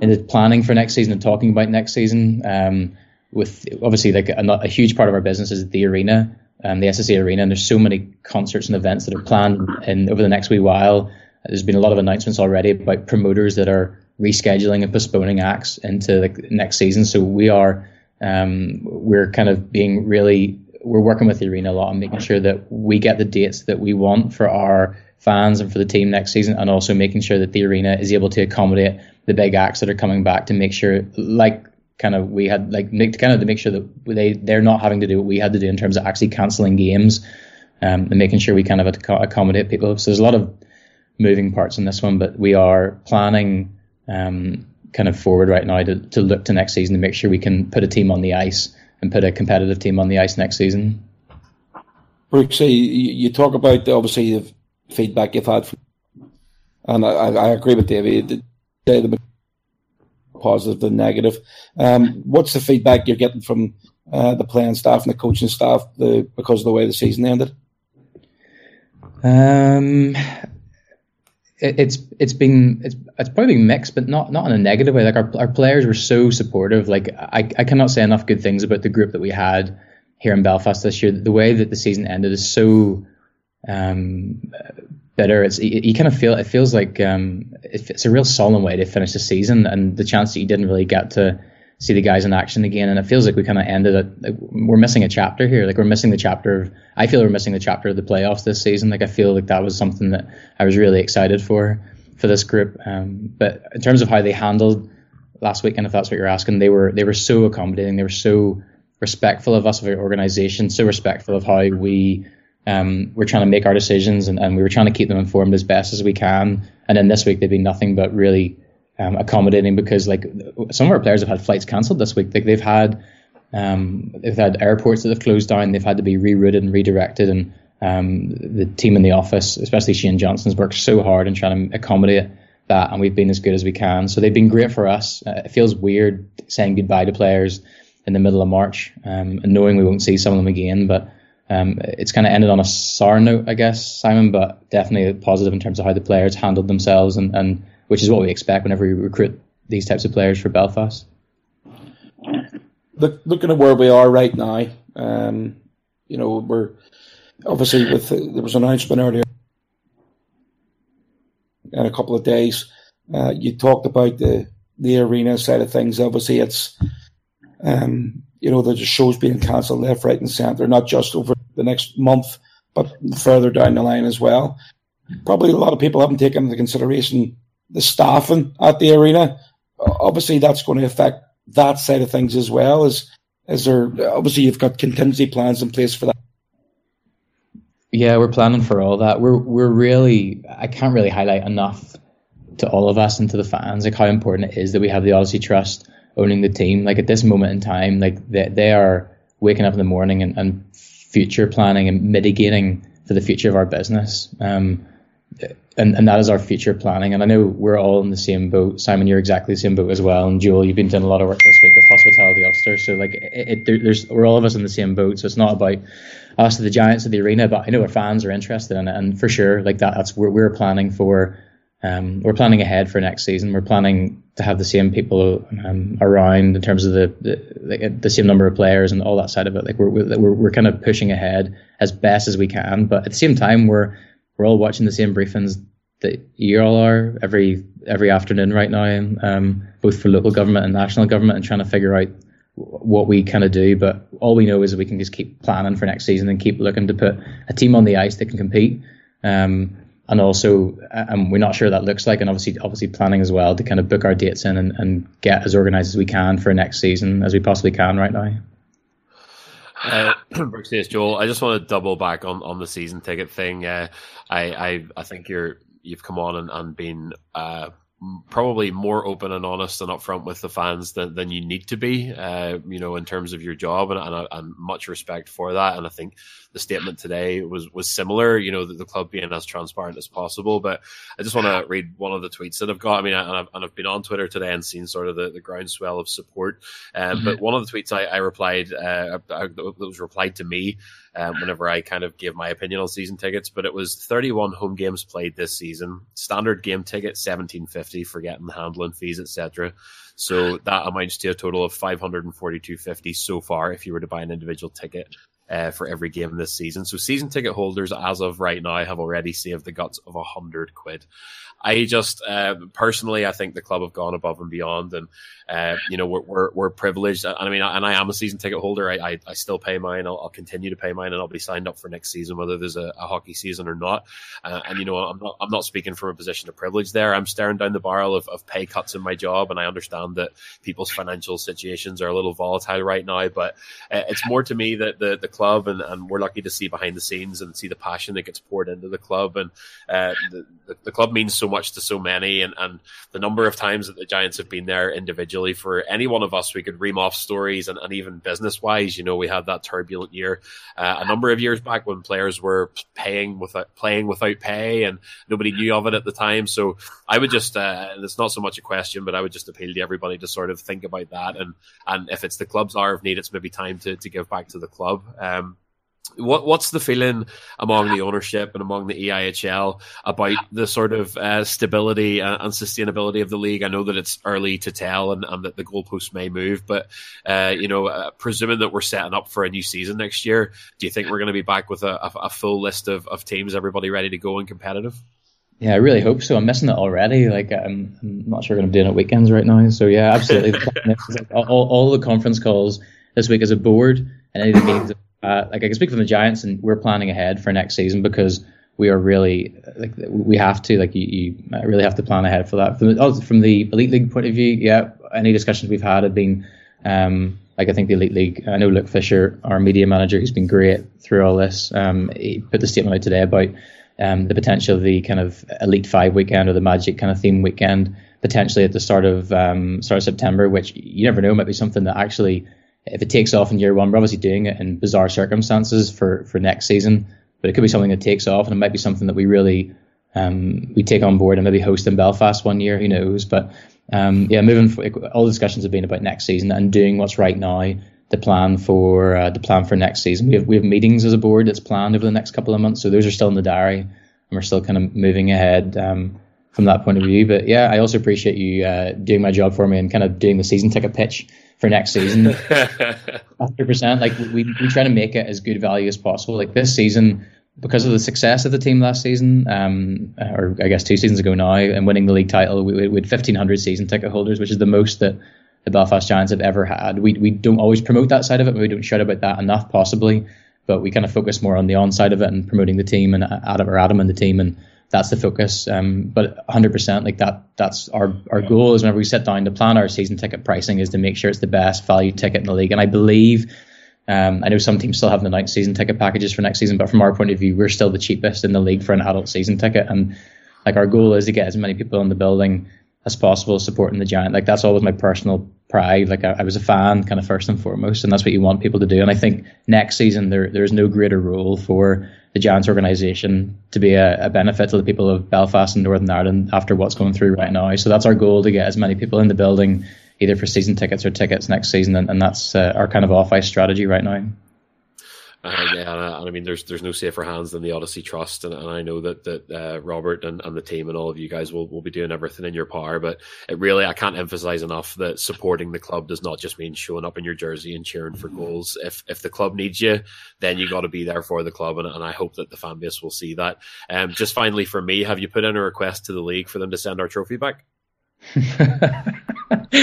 Speaker 5: into planning for next season and talking about next season. Um, with obviously like a, a, huge part of our business is the arena, um, the SSE arena, and there's so many concerts and events that are planned in over the next wee while. There's been a lot of announcements already about promoters that are rescheduling and postponing acts into the next season. So we are um, we're kind of being really we're working with the arena a lot and making sure that we get the dates that we want for our fans and for the team next season, and also making sure that the arena is able to accommodate the big acts that are coming back to make sure, like kind of we had like to kind of to make sure that they they're not having to do what we had to do in terms of actually cancelling games um, and making sure we kind of accommodate people. So there's a lot of moving parts in this one, but we are planning um, kind of forward right now to, to look to next season to make sure we can put a team on the ice and put a competitive team on the ice next season.
Speaker 3: Brooks, you, you talk about the, obviously the feedback you've had, from, and I, I agree with David. The, the positive and negative. Um, what's the feedback you're getting from uh, the playing staff and the coaching staff the, because of the way the season ended?
Speaker 5: Um, it's it's been it's it's probably been mixed, but not not in a negative way. Like our our players were so supportive. Like I I cannot say enough good things about the group that we had here in Belfast this year. The way that the season ended is so um, bitter. It's you, you, kind of feel it feels like um, it's a real solemn way to finish the season, and the chance that you didn't really get to see the guys in action again. And it feels like we kind of ended it. Like we're missing a chapter here. Like we're missing the chapter of. I feel we're missing the chapter of the playoffs this season. Like I feel like that was something that I was really excited for for this group. Um, but in terms of how they handled last weekend, if that's what you're asking, they were they were so accommodating. They were so respectful of us, of our organization, so respectful of how we um, we're trying to make our decisions and, and we were trying to keep them informed as best as we can. And then this week they've been nothing but really um, accommodating because like some of our players have had flights cancelled this week. Like they've had um, they've had airports that have closed down. They've had to be rerouted and redirected. And um, the team in the office, especially Shane Johnson's, worked so hard in trying to accommodate that, and we've been as good as we can. So they've been great for us. Uh, it feels weird saying goodbye to players in the middle of March um, and knowing we won't see some of them again, but. Um, it's kind of ended on a sour note, I guess, Simon, but definitely positive in terms of how the players handled themselves and, and which is what we expect whenever we recruit these types of players for Belfast.
Speaker 3: Look, looking at where we are right now, um, you know, we're obviously with there was an announcement earlier in a couple of days. Uh, you talked about the the arena side of things. Obviously, it's um, you know there's shows being cancelled left, right, and centre, not just over the next month, but further down the line as well. Probably a lot of people haven't taken into consideration the staffing at the arena. Obviously, that's going to affect that side of things as well. Is is there obviously you've got contingency plans in place for that?
Speaker 5: Yeah, we're planning for all that. We're we're really I can't really highlight enough to all of us and to the fans like how important it is that we have the Odyssey Trust owning the team. Like at this moment in time, like they they are waking up in the morning and, and future planning and mitigating for the future of our business. Um, and, and that is our future planning. And I know we're all in the same boat. Simon, you're exactly the same boat as well. And Joel, you've been doing a lot of work this week with Hospitality Ulster. So like, it, it, there's we're all of us in the same boat. So it's not about us the giants of the arena, but I know our fans are interested in it. And for sure, like that, that's where we're planning for. Um, we're planning ahead for next season. We're planning to have the same people um, around in terms of the the, the same number of players and all that side of it. Like we're, we're we're kind of pushing ahead as best as we can, but at the same time, we're we're all watching the same briefings that you all are every every afternoon right now, um, both for local government and national government, and trying to figure out what we kind of do. But all we know is that we can just keep planning for next season and keep looking to put a team on the ice that can compete. Um, and also, um, we're not sure that looks like, and obviously, obviously planning as well to kind of book our dates in and, and get as organised as we can for next season as we possibly can right now.
Speaker 4: Uh, Joel. I just want to double back on, on the season ticket thing. Uh, I, I I think you're you've come on and, and been uh, probably more open and honest and upfront with the fans than, than you need to be, uh, you know, in terms of your job, and, and, and, much respect for that. And I think the statement today was was similar, you know, the, the club being as transparent as possible. But I just want to read one of the tweets that I've got. I mean, and I've, and I've been on Twitter today and seen sort of the, the groundswell of support. Um, mm-hmm. But one of the tweets I, I replied, uh, that was replied to me um, whenever I kind of gave my opinion on season tickets. But it was 31 home games played this season, standard game ticket 1750, forgetting the handling fees, etc. So that amounts to a total of 542.50 so far if you were to buy an individual ticket. uh, for every game this season. So season ticket holders, as of right now, have already saved the guts of a hundred quid. I just uh, personally, I think the club have gone above and beyond, and uh, you know we're, we're, we're privileged. And I mean, and I am a season ticket holder. I, I, I still pay mine. I'll, I'll, continue to pay mine, and I'll be signed up for next season, whether there's a, a hockey season or not. Uh, and you know, I'm not I'm not speaking from a position of privilege there. I'm staring down the barrel of, of pay cuts in my job, and I understand that people's financial situations are a little volatile right now. But uh, it's more to me that the the club and, and we're lucky to see behind the scenes and see the passion that gets poured into the club, and uh, the, the, the club means so much to so many, and, and the number of times that the Giants have been there individually for any one of us, we could ream off stories, and, and even business wise, you know, we had that turbulent year uh, a number of years back when players were paying without playing without pay, and nobody knew of it at the time. So I would just, uh, it's not so much a question, but I would just appeal to everybody to sort of think about that, and and if it's the club's hour of need, it's maybe time to to give back to the club. Um, what what's the feeling among the ownership and among the EIHL about the sort of uh, stability and, and, sustainability of the league? I know that it's early to tell and, and that the goalposts may move, but uh, you know, uh, presuming that we're setting up for a new season next year, do you think we're going to be back with a, a, a full list of, of teams, everybody ready to go and competitive?
Speaker 5: Yeah, I really hope so. I'm missing it already. Like, I'm, I'm not sure what I'm doing at weekends right now. So yeah, absolutely. all, all, the conference calls this week as a board and any of the meetings uh, like I can speak for the Giants, and we're planning ahead for next season because we are really like we have to like you, you really have to plan ahead for that. From the, from the elite league point of view, yeah, any discussions we've had have been um, like I think the elite league. I know Luke Fisher, our media manager, who's been great through all this. Um, he put the statement out today about um, the potential of the kind of elite five weekend or the magic kind of theme weekend potentially at the start of um, start of September, which you never know might be something that actually if it takes off in year one, we're obviously doing it in bizarre circumstances for, for next season, but it could be something that takes off and it might be something that we really um, we take on board and maybe host in Belfast one year, who knows? But um, yeah, moving for, all discussions have been about next season and doing what's right now. The plan for uh, the plan for next season. We have we have meetings as a board that's planned over the next couple of months, so those are still in the diary, and we're still kind of moving ahead um, from that point of view. But yeah, I also appreciate you uh, doing my job for me and kind of doing the season ticket pitch for next season. Hundred percent. Like we we try to make it as good value as possible. Like this season, because of the success of the team last season, um, or I guess two seasons ago now, and winning the league title, we, we had fifteen hundred season ticket holders, which is the most that the Belfast Giants have ever had. We we don't always promote that side of it. We don't shout about that enough, possibly, but we kind of focus more on the on side of it and promoting the team and Adam or Adam and the team and that's the focus. Um, but 100% like that, that's our, our goal is whenever we sit down to plan our season ticket pricing is to make sure it's the best value ticket in the league. And I believe, um, I know some teams still haven't announced season ticket packages for next season, but from our point of view, we're still the cheapest in the league for an adult season ticket. And like our goal is to get as many people in the building as possible supporting the giant. Like that's always my personal pride. Like I, I, was a fan kind of first and foremost, and that's what you want people to do. And I think next season there there's no greater role for the Giants organisation to be a, a, benefit to the people of Belfast and Northern Ireland after what's going through right now. So that's our goal to get as many people in the building, either for season tickets or tickets next season, and, and that's uh, our kind of off ice strategy right now.
Speaker 4: Yeah, and, I mean, there's there's no safer hands than the Odyssey Trust, and, and I know that that uh, Robert and, and the team and all of you guys will, will be doing everything in your power. But it really, I can't emphasize enough that supporting the club does not just mean showing up in your jersey and cheering for goals. If if the club needs you, then you got to be there for the club, and, and I hope that the fan base will see that. Um, just finally, for me, have you put in a request to the league for them to send our trophy back?
Speaker 5: uh,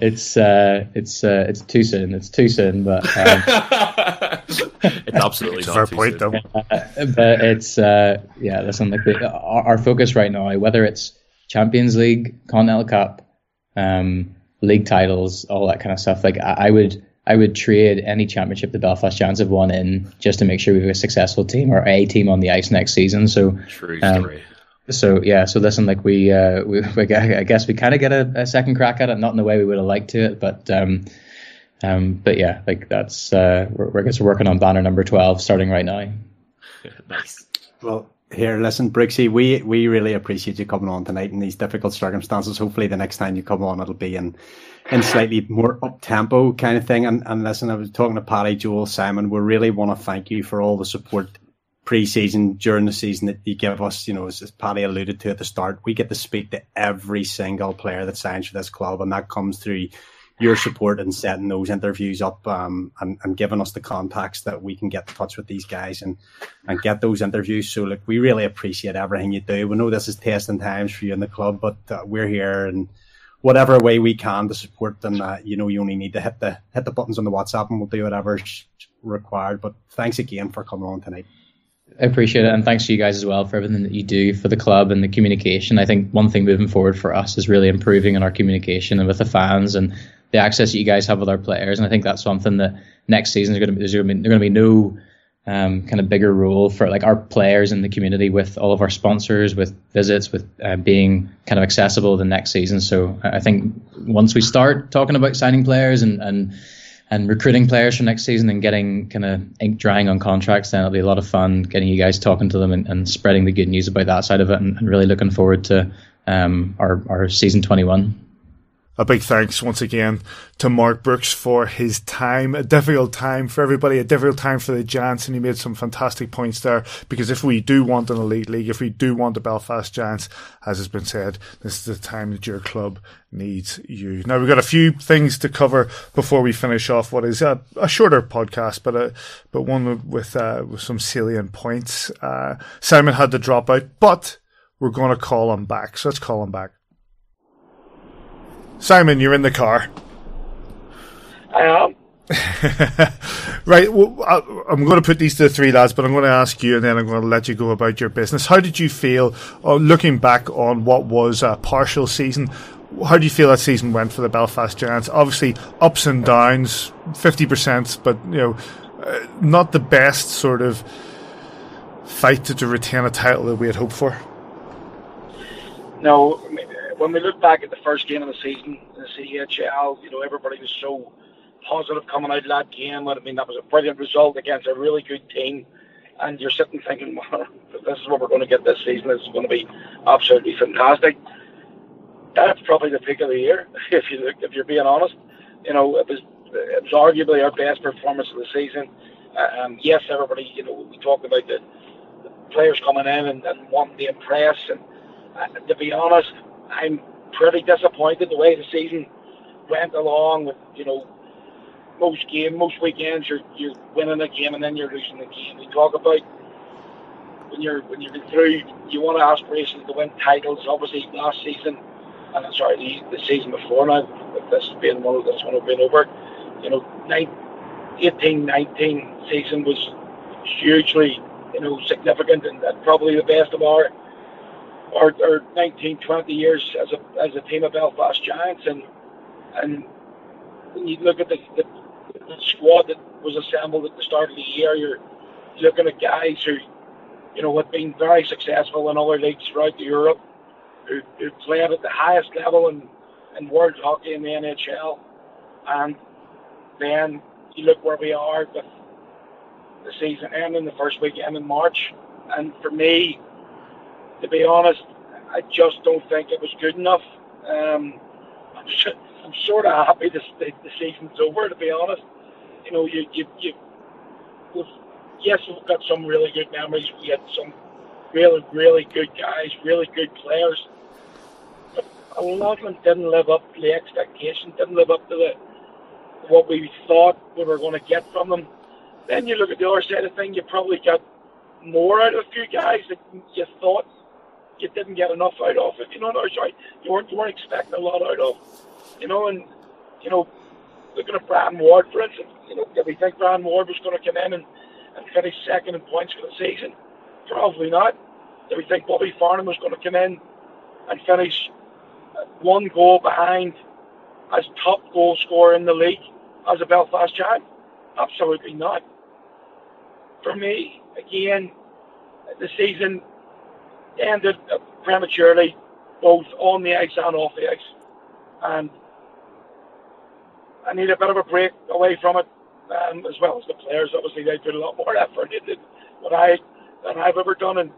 Speaker 5: it's uh, it's uh, it's too soon. It's too soon, but um,
Speaker 4: it's absolutely it's not too point, soon. Though.
Speaker 5: Uh, but it's uh, yeah. Listen, like the, our, our, focus right now, whether it's Champions League, Continental Cup, um, league titles, all that kind of stuff. Like I, I, would. I would trade any championship the Belfast Giants have won in just to make sure we have a successful team or a team on the ice next season. So,
Speaker 4: True um, story
Speaker 5: so yeah, so listen, like we, uh, we, we I guess we kind of get a, a, second crack at it, not in the way we would have liked to it, but um, um, but yeah, like that's uh, we're, I guess we're working on banner number twelve starting right now.
Speaker 2: nice. Well, here, listen, Brixie, we we really appreciate you coming on tonight in these difficult circumstances. Hopefully, the next time you come on, it'll be in in slightly more up tempo kind of thing. And and listen, I was talking to Paddy, Joel, Simon. We really want to thank you for all the support pre-season during the season that you give us, you know, as, as Paddy alluded to at the start, we get to speak to every single player that signs for this club, and that comes through your support in setting those interviews up um, and, and giving us the contacts that we can get in touch with these guys and, and get those interviews. So, look, we really appreciate everything you do. We know this is testing times for you in the club, but uh, we're here and whatever way we can to support them. Uh, you know, you only need to hit the hit the buttons on the WhatsApp, and we'll do whatever's required. But thanks again for coming on tonight.
Speaker 5: I appreciate it, and thanks to you guys as well for everything that you do for the club and the communication. I think one thing moving forward for us is really improving in our communication and with the fans and the access that you guys have with our players. And I think that's something that next season is going to be there's going to be, going to be no um, kind of bigger role for like our players in the community with all of our sponsors, with visits, with uh, being kind of accessible the next season. So I think once we start talking about signing players and and and recruiting players for next season and getting kind of ink drying on contracts, then it'll be a lot of fun getting you guys talking to them and, and spreading the good news about that side of it, and, and really looking forward to um, our our season 21
Speaker 1: a big thanks once again to Mark Brooks for his time. A difficult time for everybody, a difficult time for the Giants, and he made some fantastic points there. Because if we do want an elite league, if we do want the Belfast Giants, as has been said, this is the time that your club needs you. Now we've got a few things to cover before we finish off what is a, a shorter podcast, but a but one with uh, with some salient points. Uh, Simon had to drop out, but we're going to call him back. So let's call him back. Simon, you're in the car.
Speaker 6: I am.
Speaker 1: right, well, I'm going to put these to the three lads, but I'm going to ask you, and then I'm going to let you go about your business. How did you feel uh, looking back on what was a partial season? How do you feel that season went for the Belfast Giants? Obviously, ups and downs, fifty percent, but you know, uh, not the best sort of fight to, to retain a title that we had hoped for.
Speaker 6: No, when we look back at the first game of the season in the CHL, you know, everybody was so positive coming out of that game. I mean, that was a brilliant result against a really good team. And you're sitting thinking, well, this is what we're going to get this season. Is going to be absolutely fantastic. That's probably the peak of the year, if you look, if you're being honest. You know, it was it was arguably our best performance of the season. Um, yes, everybody, you know, we talked about the, the players coming in and, and wanting to impress. And uh, to be honest, I'm pretty disappointed the way the season went along. With you know, most game, most weekends you're you're winning a game and then you're losing the game. We talk about when you're when you're through, you want to aspirations to win titles. Obviously, last season, and I'm sorry, the, the season before now, this being one of this one been over. You know, 18, 19 season was hugely, you know, significant and, and probably the best of our or, or 19, 20 years as a as a team of Belfast Giants, and and when you look at the, the, the squad that was assembled at the start of the year, you're looking at guys who, you know, have been very successful in other leagues throughout Europe, who, who played at the highest level in, in world hockey in the NHL, and then you look where we are with the season ending the first weekend in March, and for me, to be honest, I just don't think it was good enough. Um, I'm, I'm sort of happy the, the, the season's over, to be honest. You know, you, you, you we've, yes, we've got some really good memories. We had some really, really good guys, really good players. But a lot of them didn't live up to the expectation, didn't live up to the what we thought we were going to get from them. Then you look at the other side of things, you probably got more out of a few guys that you thought you didn't get enough out of it. You know, no, sorry, you weren't you weren't expecting a lot out of. You know, and you know, looking at Brian Ward, for instance, you know, did we think Brian Ward was going to come in and, and finish second in points for the season? Probably not. Did we think Bobby Farnham was going to come in and finish one goal behind as top goal scorer in the league as a Belfast Giant? Absolutely not. For me, again, the season ended prematurely, both on the ice and off the ice. And I need a bit of a break away from it, um, as well as the players. Obviously, they put a lot more effort into what I than I've ever done, and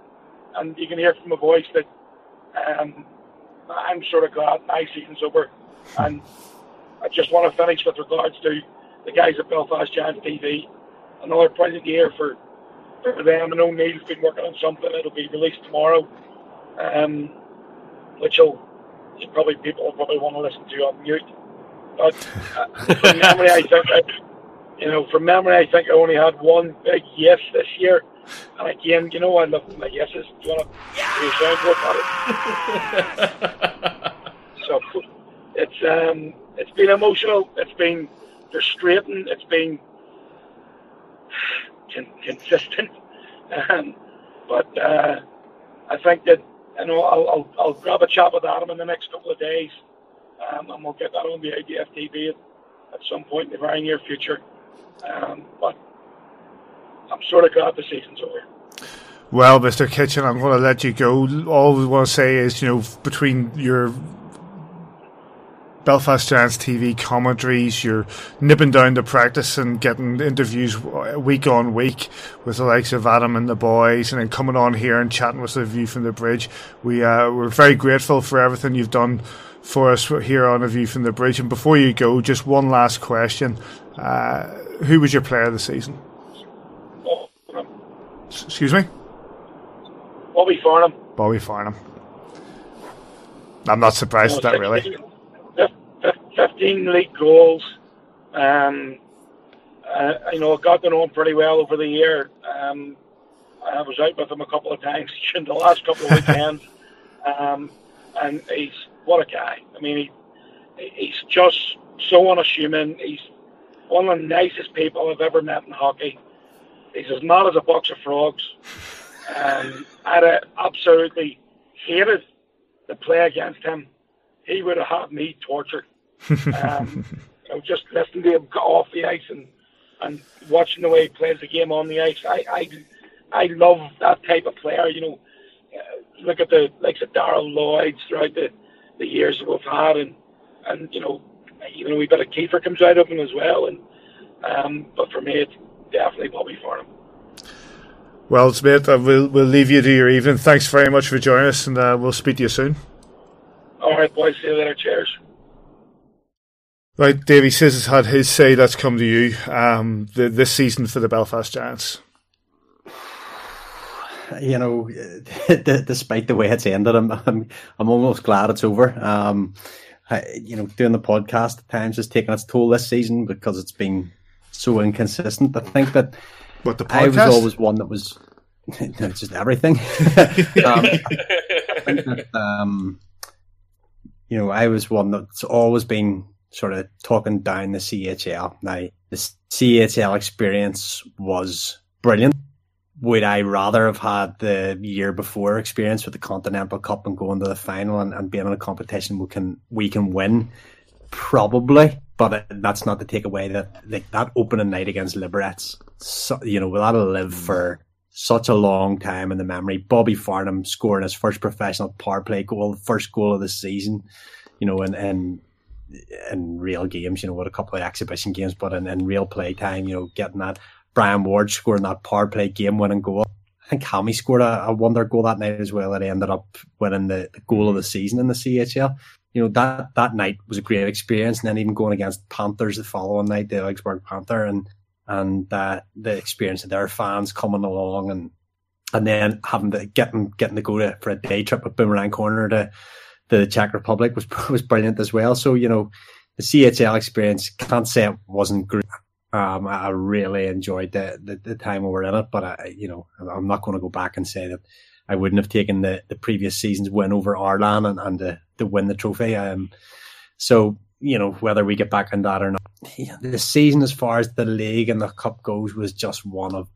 Speaker 6: and you can hear from my voice that um, I'm sort of glad my season's over, and I just want to finish with regards to the guys at Belfast Giants TV. Another brilliant year for for them. I know Neil's been working on something. It'll be released tomorrow, um, which will probably people will probably want to listen to on mute. But uh, from memory, I think, I, you know, from memory, I think I only had one big yes this year. And again, you know, I love my yeses. Do you want to do a soundboard about it? so it's um, it's been emotional. It's been frustrating. It's been con- consistent. Um, but uh, I think that you know I'll, I'll, I'll grab a chat with Adam in the next couple of days, um, and we'll get that on the IDF TV at, at some point in the very near future. Um, but I'm sort of glad the season's over.
Speaker 1: Well, Mr. Kitchen, I'm going to let you go. All we want to say is, you know, between your Belfast Giants TV commentaries, you're nipping down to practice and getting interviews week on week with the likes of Adam and the boys, and then coming on here and chatting with the view from the bridge. We uh, we're very grateful for everything you've done for us here on a view from the bridge. And before you go, just one last question: uh, Who was your player of the season?
Speaker 6: Oh,
Speaker 1: Excuse me,
Speaker 6: Bobby Farnham.
Speaker 1: Bobby Farnham. I'm not surprised at that, really.
Speaker 6: 15 league goals. Um, uh, you know, got to know him pretty well over the year. Um, I was out with him a couple of times in the last couple of weekends. Um, and he's, what a guy. I mean, he, he's just so unassuming. He's one of the nicest people I've ever met in hockey. He's as mad as a box of frogs. Um, I'd have absolutely hated to play against him. He would have had me tortured. Um, you know, just listening to him go off the ice and, and watching the way he plays the game on the ice. I, I, I love that type of player. You know, uh, look at the likes of Daryl Lloyd throughout the, the years that we've had, and and you know, even a wee bit of Kiefer comes out of him as well. And um, but for me, it's definitely Bobby Farnham.
Speaker 1: Well, Smith, uh, we'll we'll leave you to your evening. Thanks very much for joining us, and uh, we'll speak to you soon.
Speaker 6: All right, boys. See you later. Cheers.
Speaker 1: Right, says has had his say. Let's come to you. Um, the, this season for the Belfast Giants.
Speaker 2: You know, despite the way it's ended, I'm I'm, I'm almost glad it's over. Um, I, you know, doing the podcast at times has taken its toll this season because it's been so inconsistent. I think that
Speaker 1: what the podcast?
Speaker 2: I was always one that was no, just everything. um, I think that, um, you know, I was one that's always been sort of talking down the CHL. Now, the CHL experience was brilliant. Would I rather have had the year before experience with the Continental Cup and going to the final and, and being in a competition we can we can win? Probably, but that's not to take away that like that opening night against Liberec. So, you know, that'll live mm. for such a long time in the memory. Bobby Farnham scoring his first professional power play goal, first goal of the season. You know, and and in real games, you know, with a couple of exhibition games, but in, in real play time, you know, getting that Brian Ward scoring that power play game winning goal. I think Hammy scored a, a wonder goal that night as well. It ended up winning the, the, goal of the season in the CHL. You know, that, that night was a great experience. And then even going against Panthers the following night, the Augsburg Panther and, and, uh, the experience of their fans coming along and, and then having to getting, getting to go to, for a day trip with Boomerang Corner to, the Czech Republic was was brilliant as well. So you know, the CHL experience can't say it wasn't great. Um, I really enjoyed the, the, the time we were in it, but I, you know, I'm not going to go back and say that I wouldn't have taken the, the previous season's win over Arlan and, and to, to win the trophy. Um, so you know whether we get back in that or not. The season, as far as the league and the cup goes, was just one of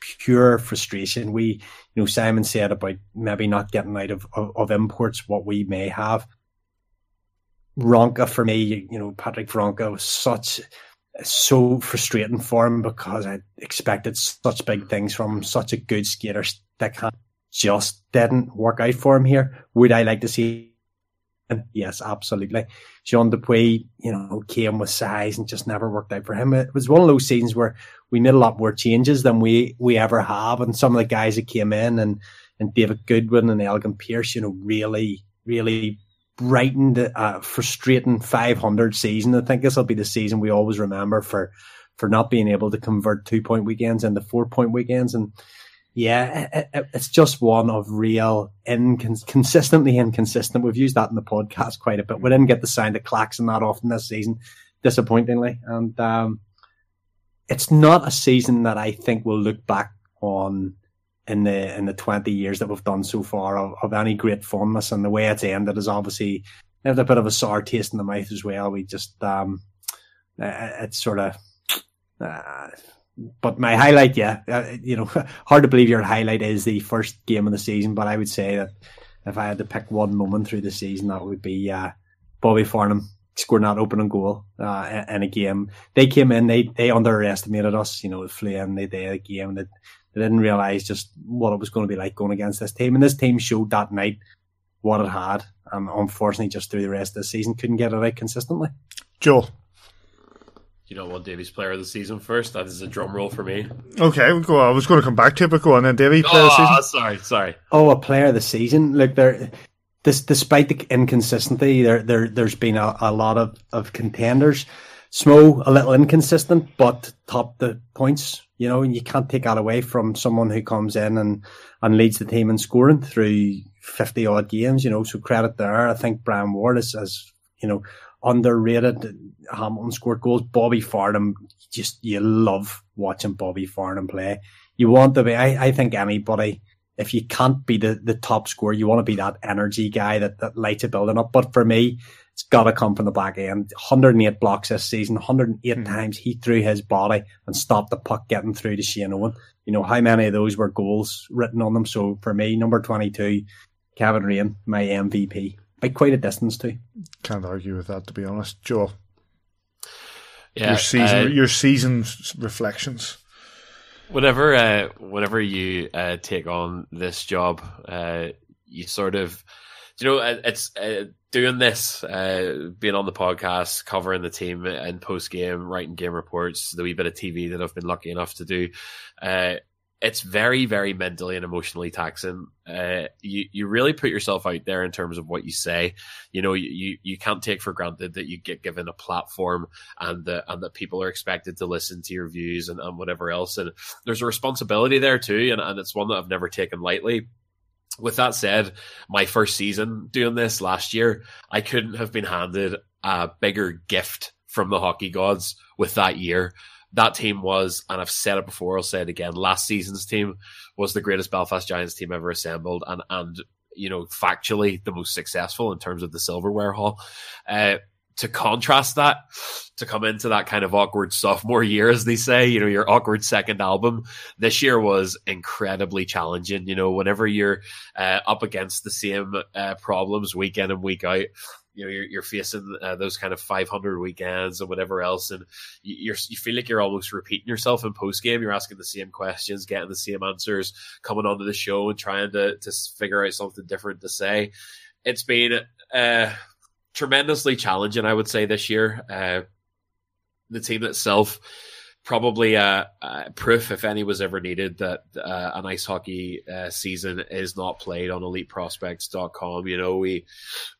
Speaker 2: pure frustration. We, you know, Simon said about maybe not getting out of, of, of imports what we may have. Ronka for me, you know, Patrick Ronka was such so frustrating for him because I expected such big things from him, such a good skater that just didn't work out for him here. Would I like to see Yes, absolutely. Jean Dupuy, you know, came with size and just never worked out for him. It was one of those seasons where we made a lot more changes than we, we ever have. And some of the guys that came in and, and David Goodwin and Elgin Pearce, you know, really, really brightened a frustrating 500 season. I think this will be the season we always remember for, for not being able to convert two point weekends into four point weekends. And, Yeah, it, it, it's just one of real incons- consistently inconsistent. We've used that in the podcast quite a bit. We didn't get the sound of Claxon that often this season, disappointingly, and um, it's not a season that I think we'll look back on in the in the twenty years that we've done so far of, of any great fondness. And the way it's ended is obviously there's a bit of a sour taste in the mouth as well. We just um, it's sort of. Uh, but my highlight, yeah, uh, you know, hard to believe your highlight is the first game of the season. But I would say that if I had to pick one moment through the season, that would be uh, Bobby Farnham scoring that opening goal uh, in a game. They came in, they they underestimated us. You know, flew in, they did a game. They, they didn't realize just what it was going to be like going against this team. And this team showed that night what it had. And unfortunately, just through the rest of the season, couldn't get it right consistently.
Speaker 1: Joel
Speaker 4: you know what Davy's player of the season first? That is a drum roll for me.
Speaker 1: Okay, we'll go. I was going to come back to it, but go on then, Davy. Player oh, of the ah, season.
Speaker 4: sorry, sorry.
Speaker 2: Oh, a player of the season. Look, there. This, despite the inconsistency, there, there, there's been a, a lot of, of contenders. Smo, a little inconsistent, but top the points. You know, and you can't take that away from someone who comes in and, and leads the team in scoring through fifty odd games. You know, so credit there. I think Brian Ward is, as you know, underrated. Hamilton scored goals. Bobby Farnham, just you love watching Bobby Farnham play. You want to be. I, I think anybody, if you can't be the, the top scorer, you want to be that energy guy that, that lights a building up. But for me, it's got to come from the back end. 108 blocks this season, 108 mm. times he threw his body and stopped the puck getting through to Shane Owen. You know, how many of those were goals written on them? So for me, number 22, Kevin Raine, my MVP by quite a distance too.
Speaker 1: Can't argue with that, to be honest, Joel.
Speaker 4: Yeah,
Speaker 1: your season, uh, your season's reflections.
Speaker 4: Whenever, uh, whenever you uh, take on this job, uh, you sort of, you know, uh, it's uh, doing this, being on the podcast, covering the team and post game, writing game reports, the wee bit of TV that I've been lucky enough to do it's very, very mentally and emotionally taxing. Uh, you you really put yourself out there in terms of what you say. You know, you you can't take for granted that you get given a platform and that and that people are expected to listen to your views and, and whatever else. And there's a responsibility there too, and, and it's one that I've never taken lightly. With that said, my first season doing this last year, I couldn't have been handed a bigger gift from the hockey gods with that year that team was, and I've said it before, I'll say it again. Last season's team was the greatest Belfast Giants team ever assembled, and and you know factually the most successful in terms of the silverware haul. Uh, to contrast that, to come into that kind of awkward sophomore year, as they say, you know, your awkward second album, this year was incredibly challenging. You know, whenever you're uh, up against the same uh, problems week in and week out, you know you're, you're facing uh, those kind of 500 weekends and whatever else and you you feel like you're almost repeating yourself in post game you're asking the same questions getting the same answers coming onto the show and trying to to figure out something different to say. It's been uh, tremendously challenging i would say this year. Uh, the team itself probably a, a, proof, if any was ever needed, that uh, an ice hockey uh, season is not played on EliteProspects.com. You know, we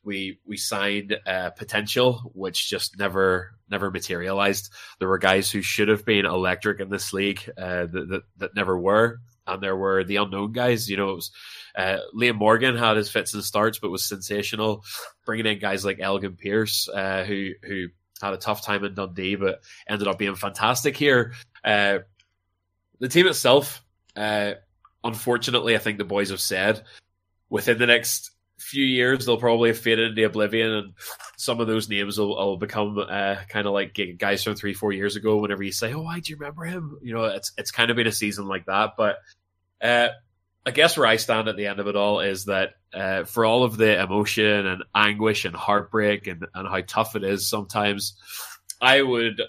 Speaker 4: we we signed uh, potential, which just never never materialized. There were guys who should have been electric in this league uh, that, that, that never were, and there were the unknown guys. You know, it was. Uh, Liam Morgan had his fits and starts, but was sensational. Bringing in guys like Elgin Pearce, uh, who who had a tough time in Dundee, but ended up being fantastic here. Uh, the team itself, uh, unfortunately, I think the boys have said within the next few years they'll probably have faded into oblivion, and some of those names will, will become uh, kind of like guys from three, four years ago. Whenever you say, "Oh, why do you remember him?" You know, it's it's kind of been a season like that, but. I guess where I stand at the end of it all is that uh, for all of the emotion and anguish and heartbreak and, and how tough it is sometimes, I would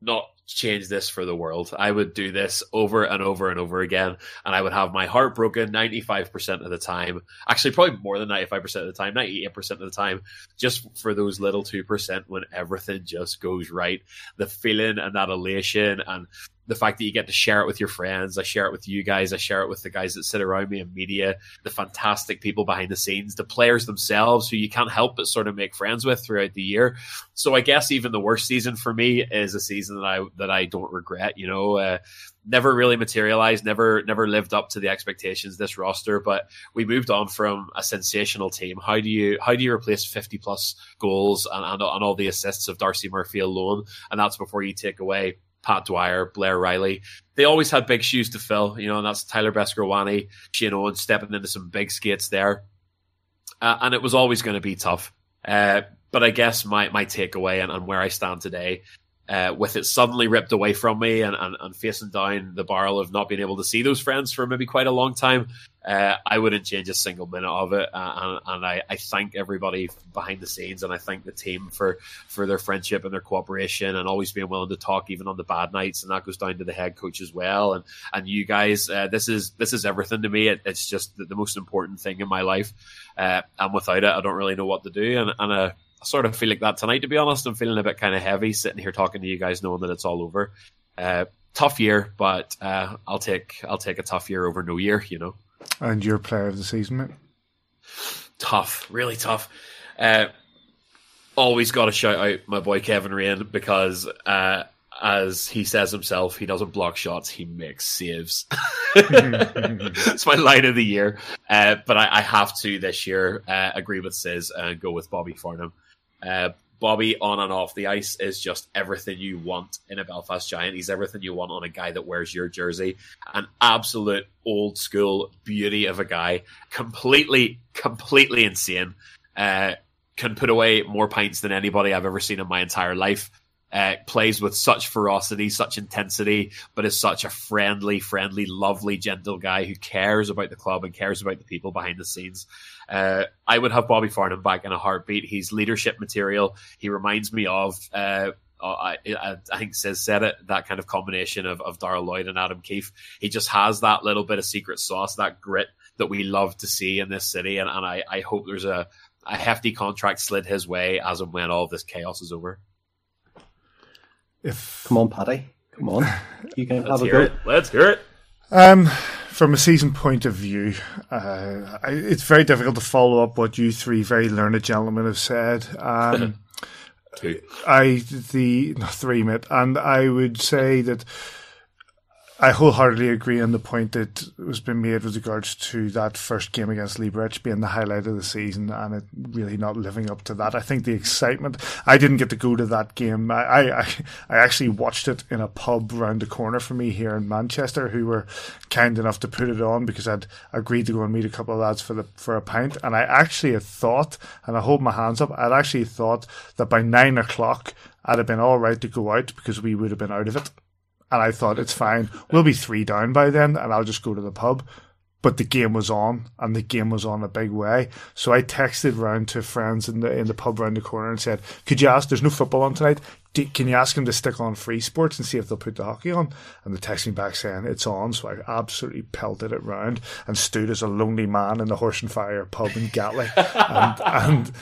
Speaker 4: not change this for the world. I would do this over and over and over again, and I would have my heart broken 95% of the time. Actually, probably more than 95% of the time, 98% of the time, just for those little 2% when everything just goes right. The feeling and that elation and the fact that you get to share it with your friends. I share it with you guys. I share it with the guys that sit around me in media, the fantastic people behind the scenes, the players themselves who you can't help but sort of make friends with throughout the year. So I guess even the worst season for me is a season that I that I don't regret. You know, uh, never really materialized, never never lived up to the expectations this roster. But we moved on from a sensational team. How do you how do you replace fifty plus goals and, and, and all the assists of Darcy Murphy alone? And that's before you take away Pat Dwyer, Blair Riley. They always had big shoes to fill, you know, and that's Tyler Beskorowany, Shane Owen stepping into some big skates there. Uh, and it was always going to be tough. Uh, but I guess my, my takeaway and, and where I stand today uh, with it suddenly ripped away from me and, and, and, facing down the barrel of not being able to see those friends for maybe quite a long time, uh, I wouldn't change a single minute of it. Uh, and, and I, I, thank everybody behind the scenes and I thank the team for, for their friendship and their cooperation and always being willing to talk even on the bad nights. And that goes down to the head coach as well. And, and you guys, uh, this is, this is everything to me. It, it's just the, the, most important thing in my life. Uh, and without it, I don't really know what to do. And, and uh, sort of feel like that tonight, to be honest. I'm feeling a bit kind of heavy sitting here talking to you guys, knowing that it's all over. Uh, tough year, but I'll take I'll take a tough year over no year, you know.
Speaker 1: And your player of the season, mate?
Speaker 4: Tough, really tough. Uh, always got to shout out my boy Kevin Raine because, uh, as he says himself, he doesn't block shots; he makes saves. it's my line of the year. Uh, but I, I, have to this year uh, agree with Sis and go with Bobby Farnham. Bobby on and off the ice is just everything you want in a Belfast Giant. He's everything you want on a guy that wears your jersey. An absolute old school beauty of a guy. Completely, completely insane. Uh, can put away more pints than anybody I've ever seen in my entire life. Uh, plays with such ferocity, such intensity, but is such a friendly, friendly, lovely, gentle guy who cares about the club and cares about the people behind the scenes. Uh, I would have Bobby Farnham back in a heartbeat. He's leadership material. He reminds me of. Uh, I, I, I, think Sis said it, that kind of combination of, of Darrell Lloyd and Adam Keefe. He just has that little bit of secret sauce, that grit that we love to see in this city. And, and I, I hope there's a, a hefty contract slid his way as and when all this chaos is over.
Speaker 2: If Come on, Paddy. Come on. You can
Speaker 4: have
Speaker 2: a go.
Speaker 4: It. Let's hear it.
Speaker 1: Um, from a season point of view, uh, it's very difficult to follow up what you three very learned gentlemen have said. Um,
Speaker 4: Two.
Speaker 1: I the no, three mate, and I would say that I wholeheartedly agree on the point that was been made with regards to that first game against Liberec being the highlight of the season and it really not living up to that. I think the excitement. I didn't get to go to that game. I I, I actually watched it in a pub round the corner from me here in Manchester, who were kind enough to put it on because I'd agreed to go and meet a couple of lads for the for a pint, and I actually had thought, and I hold my hands up, I'd actually thought that by nine o'clock I'd have been all right to go out because we would have been out of it. And I thought it's fine. We'll be three down by then, and I'll just go to the pub. But the game was on, and the game was on a big way. So I texted round to friends in the in the pub round the corner and said, "Could you ask? There's no football on tonight can you ask him to stick on FreeSports and see if they'll put the hockey on? And they text me back saying it's on. So I absolutely pelted it round and stood as a lonely man in the Horse and Farrier pub in Gatley and, and,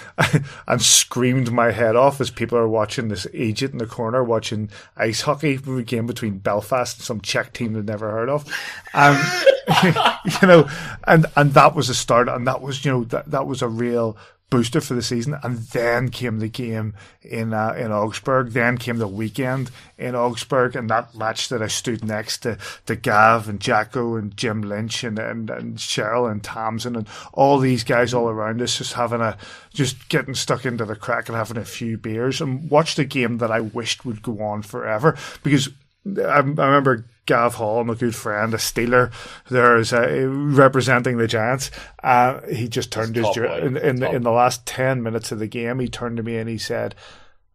Speaker 1: and screamed my head off as people are watching this agent in the corner watching ice hockey game between Belfast and some Czech team they'd never heard of. Um, you know, and, and that was a start. And that was, you know, that, that was a real booster for the season. And then came the game in uh, in Augsburg. Then came the weekend in Augsburg, and that match that I stood next to, to Gav and Jacko and Jim Lynch and, and, and Cheryl and Tamsin and all these guys all around us, just having a just getting stuck into the crack and having a few beers and watched a game that I wished would go on forever because I, I remember Gav Hall, my good friend, a Steeler, there's uh, representing the Giants. Uh, he just turned his in, in the, in the last ten minutes of the game. He turned to me and he said,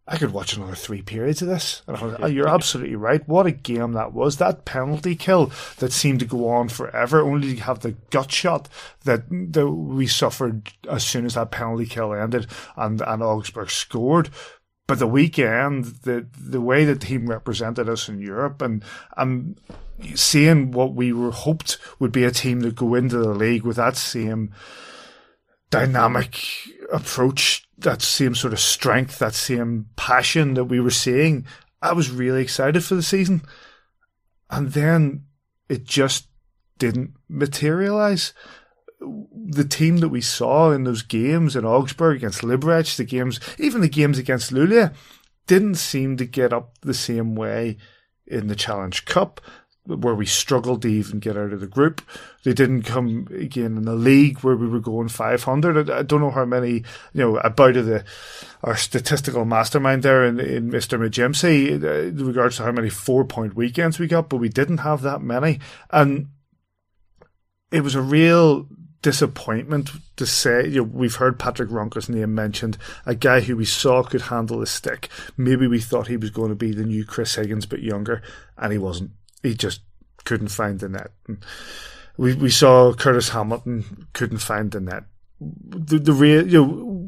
Speaker 1: "I could watch another three periods of this." And I was, oh, "You're absolutely right. What a game that was! That penalty kill that seemed to go on forever, only to have the gut shot that that we suffered as soon as that penalty kill ended, and and Augsburg scored." But the weekend, the the way the team represented us in Europe, and and seeing what we were hoped would be a team that go into the league with that same dynamic approach, that same sort of strength, that same passion that we were seeing, I was really excited for the season. and then it just didn't materialize. The team that we saw in those games in Augsburg against Liberec, the games, even the games against Luleå, didn't seem to get up the same way in the Challenge Cup where we struggled to even get out of the group. They didn't come again in the league where we were going 500. I, I don't know how many, you know, about of the, our statistical mastermind there in, in Mr. Majimsi, uh, in regards to how many four point weekends we got, but we didn't have that many. And it was a real disappointment to say, you know, we've heard Patrick Ronka's name mentioned, a guy who we saw could handle the stick. Maybe we thought he was going to be the new Chris Higgins, but younger, and he wasn't he just couldn't find the net. And we we saw Curtis Hamilton couldn't find the net. The the real you know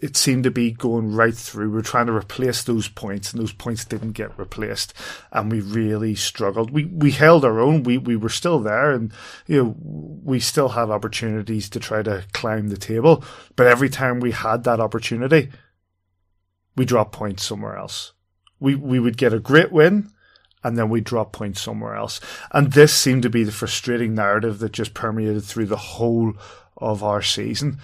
Speaker 1: it seemed to be going right through. We are trying to replace those points, and those points didn't get replaced, and we really struggled. We we held our own. We we were still there, and you know we still had opportunities to try to climb the table. But every time we had that opportunity, we dropped points somewhere else. We we would get a great win, and then we drop points somewhere else. And this seemed to be the frustrating narrative that just permeated through the whole of our season.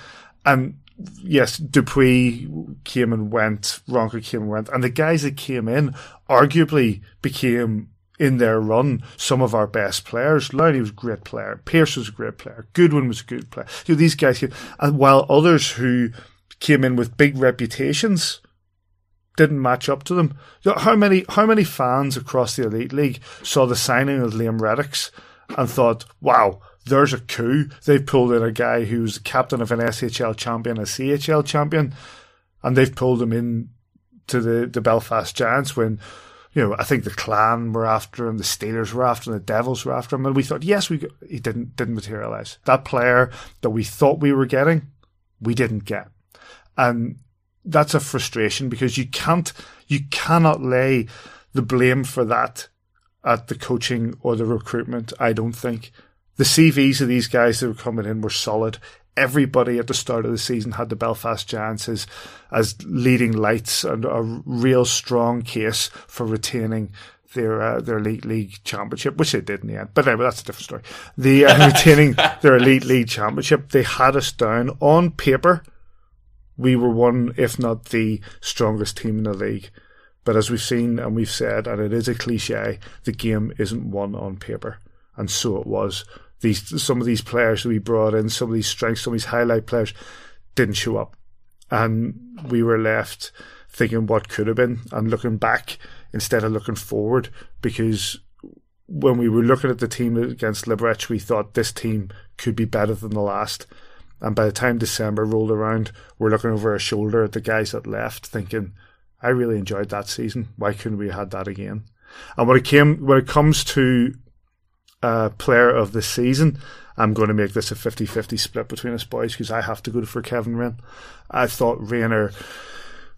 Speaker 1: And yes, Dupuy came and went, Ronka came and went, and the guys that came in arguably became in their run some of our best players. Lowry was a great player, Pearce was a great player, Goodwin was a good player. You know, these guys came, and while others who came in with big reputations didn't match up to them. How many how many fans across the elite league saw the signing of Liam Reddox and thought, "Wow, there's a coup. They've pulled in a guy who's captain of an SHL champion, a CHL champion, and they've pulled him in to the, the Belfast Giants when, you know, I think the Clan were after him, the Steelers were after him, the Devils were after him, and we thought, yes, we he didn't didn't materialize. That player that we thought we were getting, we didn't get, and that's a frustration because you can't, you cannot lay the blame for that at the coaching or the recruitment. I don't think the CVs of these guys that were coming in were solid. Everybody at the start of the season had the Belfast Giants as, as leading lights and a real strong case for retaining their uh, their elite league championship, which they did in the end. But anyway, that's a different story. The uh, retaining their elite league championship, they had us down on paper we were one, if not the strongest team in the league. But as we've seen and we've said, and it is a cliche, the game isn't won on paper. And so it was. These some of these players that we brought in, some of these strengths, some of these highlight players didn't show up. And we were left thinking what could have been and looking back instead of looking forward because when we were looking at the team against Liberec, we thought this team could be better than the last. And by the time December rolled around, we're looking over our shoulder at the guys that left, thinking, I really enjoyed that season. Why couldn't we have had that again? And when it came, when it comes to uh, player of the season, I'm going to make this a 50-50 split between us boys because I have to go for Kevin Raine. I thought Rayner,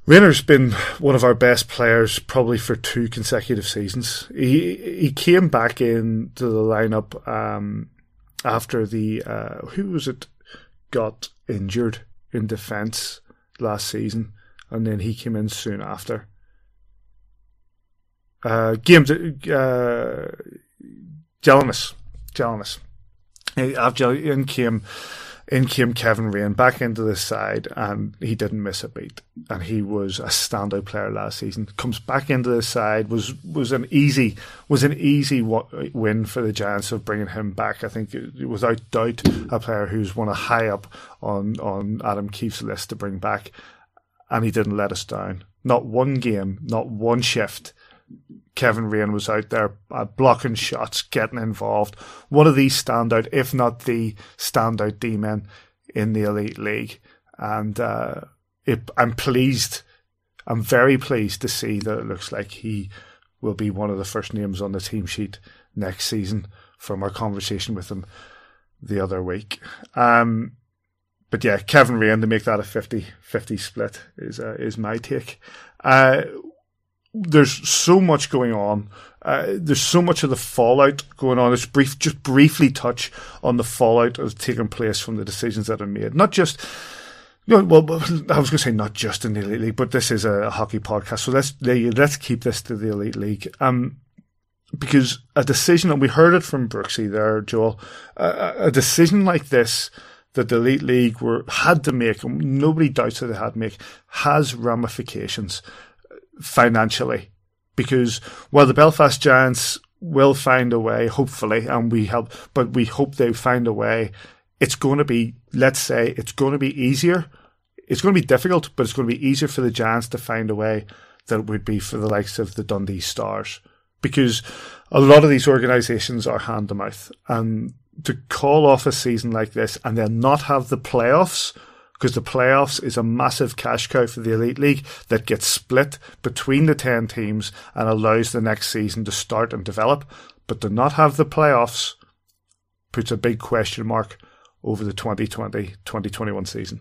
Speaker 1: Rayner's been one of our best players probably for two consecutive seasons. He he came back into the lineup um, after the uh, who was it? got injured in defence last season, and then he came in soon after. Uh, games, uh, Jelinas, Jelinas. In came in came Kevin Raine back into the side, and he didn't miss a beat. And he was a standout player last season. Comes back into the side was was an easy was an easy win for the Giants of bringing him back. I think without doubt a player who's one of high up on on Adam Keefe's list to bring back, and he didn't let us down. Not one game, not one shift. Kevin Raine was out there uh, blocking shots, getting involved. One of these standout, if not the standout D men in the elite league, and uh, it, I'm pleased. I'm very pleased to see that it looks like he will be one of the first names on the team sheet next season. From our conversation with him the other week. Um, but yeah, Kevin Raine to make that a 50-50 split is uh, is my take. Uh, there's so much going on. Uh, there's so much of the fallout going on. Let's brief, just briefly touch on the fallout that's taken place from the decisions that are made. Not just, you know, well, I was going to say not just in the elite league, but this is a hockey podcast, so let's let's keep this to the elite league. Um, because a decision, and we heard it from Brooksy there, Joel, a, a decision like this that the Elite League were had to make, and nobody doubts that they had to make, has ramifications financially. Because while the Belfast Giants will find a way, hopefully, and we help, but we hope they find a way. It's going to be, let's say, it's going to be easier. It's going to be difficult, but it's going to be easier for the Giants to find a way than it would be for the likes of the Dundee Stars. Because a lot of these organisations are hand to mouth. And to call off a season like this and then not have the playoffs because the playoffs is a massive cash cow for the Elite League that gets split between the 10 teams and allows the next season to start and develop. But to not have the playoffs puts a big question mark over the 2020 2021 season.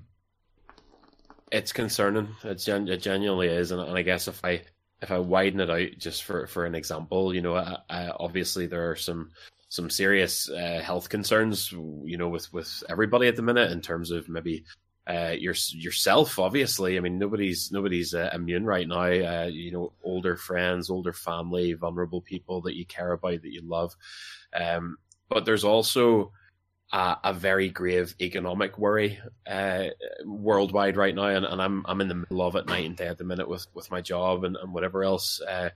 Speaker 4: It's concerning. It, gen- it genuinely is. And, and I guess if I if I widen it out just for, for an example, you know, I, I, obviously there are some some serious uh, health concerns, you know, with with everybody at the minute in terms of maybe uh, your, yourself, obviously. I mean, nobody's nobody's uh, immune right now. Uh, you know, older friends, older family, vulnerable people that you care about, that you love. Um, but there's also a, a, very grave economic worry uh, worldwide right now, and, and, I'm I'm in the middle of it night and day at the minute with with my job and, and whatever else. Uh,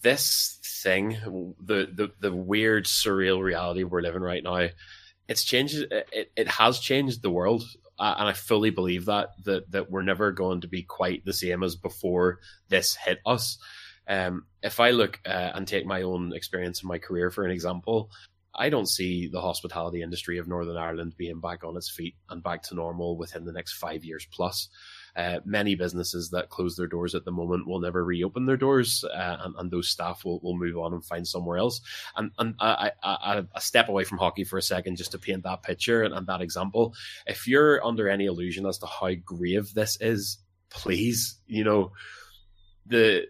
Speaker 4: this thing, the, the the weird surreal reality we're living right now, it's changed. It, it has changed the world and I fully believe that that that we're never going to be quite the same as before this hit us. Um, if I look uh, and take my own experience in my career for an example, I don't see the hospitality industry of Northern Ireland being back on its feet and back to normal within the next five years plus. Uh, many businesses that close their doors at the moment will never reopen their doors, uh, and, and, those staff will, will move on and find somewhere else. And and I, I, I, step away from hockey for a second just to paint that picture and, and that example. If you're under any illusion as to how grave this is, please, you know, the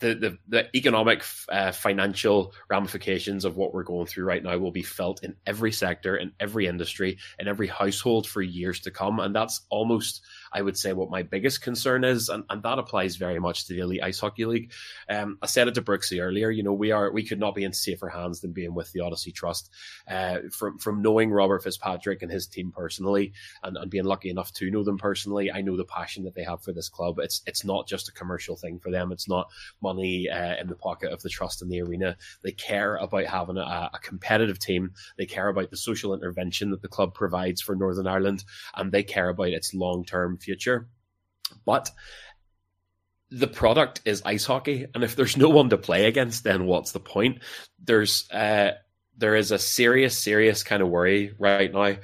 Speaker 4: the, the, the economic uh, financial ramifications of what we're going through right now will be felt in every sector in every industry in every household for years to come and that's almost i would say what my biggest concern is and, and that applies very much to the elite ice hockey league um, i said it to brooksy earlier you know we are we could not be in safer hands than being with the odyssey trust uh, from from knowing robert fitzpatrick and his team personally and, and being lucky enough to know them personally i know the passion that they have for this club it's it's not just a commercial thing for them it's not money uh, in the pocket of the trust in the arena. They care about having a, a, competitive team. They care about the social intervention that the club provides for Northern Ireland, and they care about its long term future. But the product is ice hockey, and if there's no one to play against, then what's the point? There's uh, there is a serious, serious kind of worry right now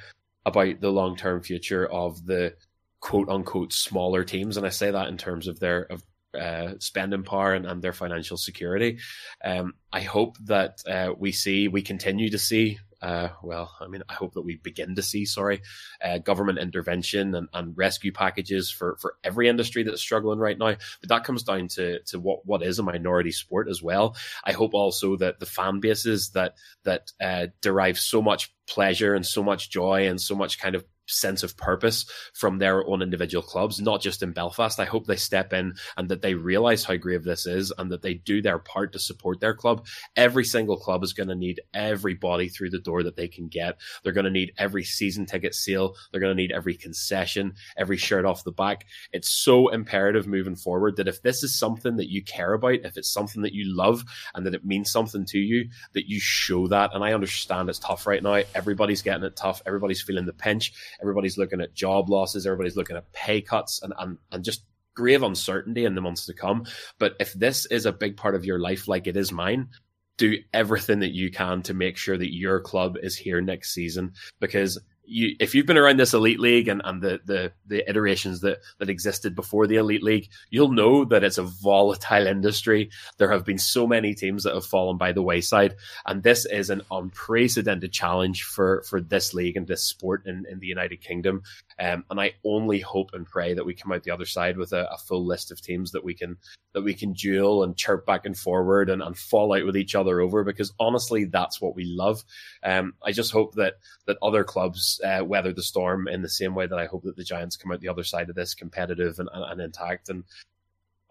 Speaker 4: about the long term future of the quote unquote smaller teams, and I say that in terms of their of uh, spending power and, and, their financial security. Um, I hope that uh, we see, we continue to see. Uh, well, I mean, I hope that we begin to see, sorry, uh, government intervention and, and, rescue packages for, for every industry that's struggling right now. But that comes down to, to what, what is a minority sport as well. I hope also that the fan bases that that uh, derive so much pleasure and so much joy and so much kind of sense of purpose from their own individual clubs, not just in Belfast. I hope they step in and that they realize how grave this is and that they do their part to support their club. Every single club is going to need everybody through the door that they can get. They're going to need every season ticket sale. They're going to need every concession, every shirt off the back. It's so imperative moving forward that if this is something that you care about, if it's something that you love and that it means something to you, that you show that. And I understand it's tough right now. Everybody's getting it tough. Everybody's feeling the pinch Everybody's looking at job losses. Everybody's looking at pay cuts and, and, and just grave uncertainty in the months to come. But if this is a big part of your life, like it is mine, do everything that you can to make sure that your club is here next season because you, if you've been around this elite league and, and the, the, the iterations that, that existed before the elite league, you'll know that it's a volatile industry. There have been so many teams that have fallen by the wayside, and this is an unprecedented challenge for, for this league and this sport in, in the United Kingdom. Um, and I only hope and pray that we come out the other side with a, a, full list of teams that we can that we can duel and chirp back and forward and, and fall out with each other over. Because honestly, that's what we love. Um, I just hope that that other clubs uh, weather the storm in the same way that I hope that the Giants come out the other side of this competitive and, and, and intact. And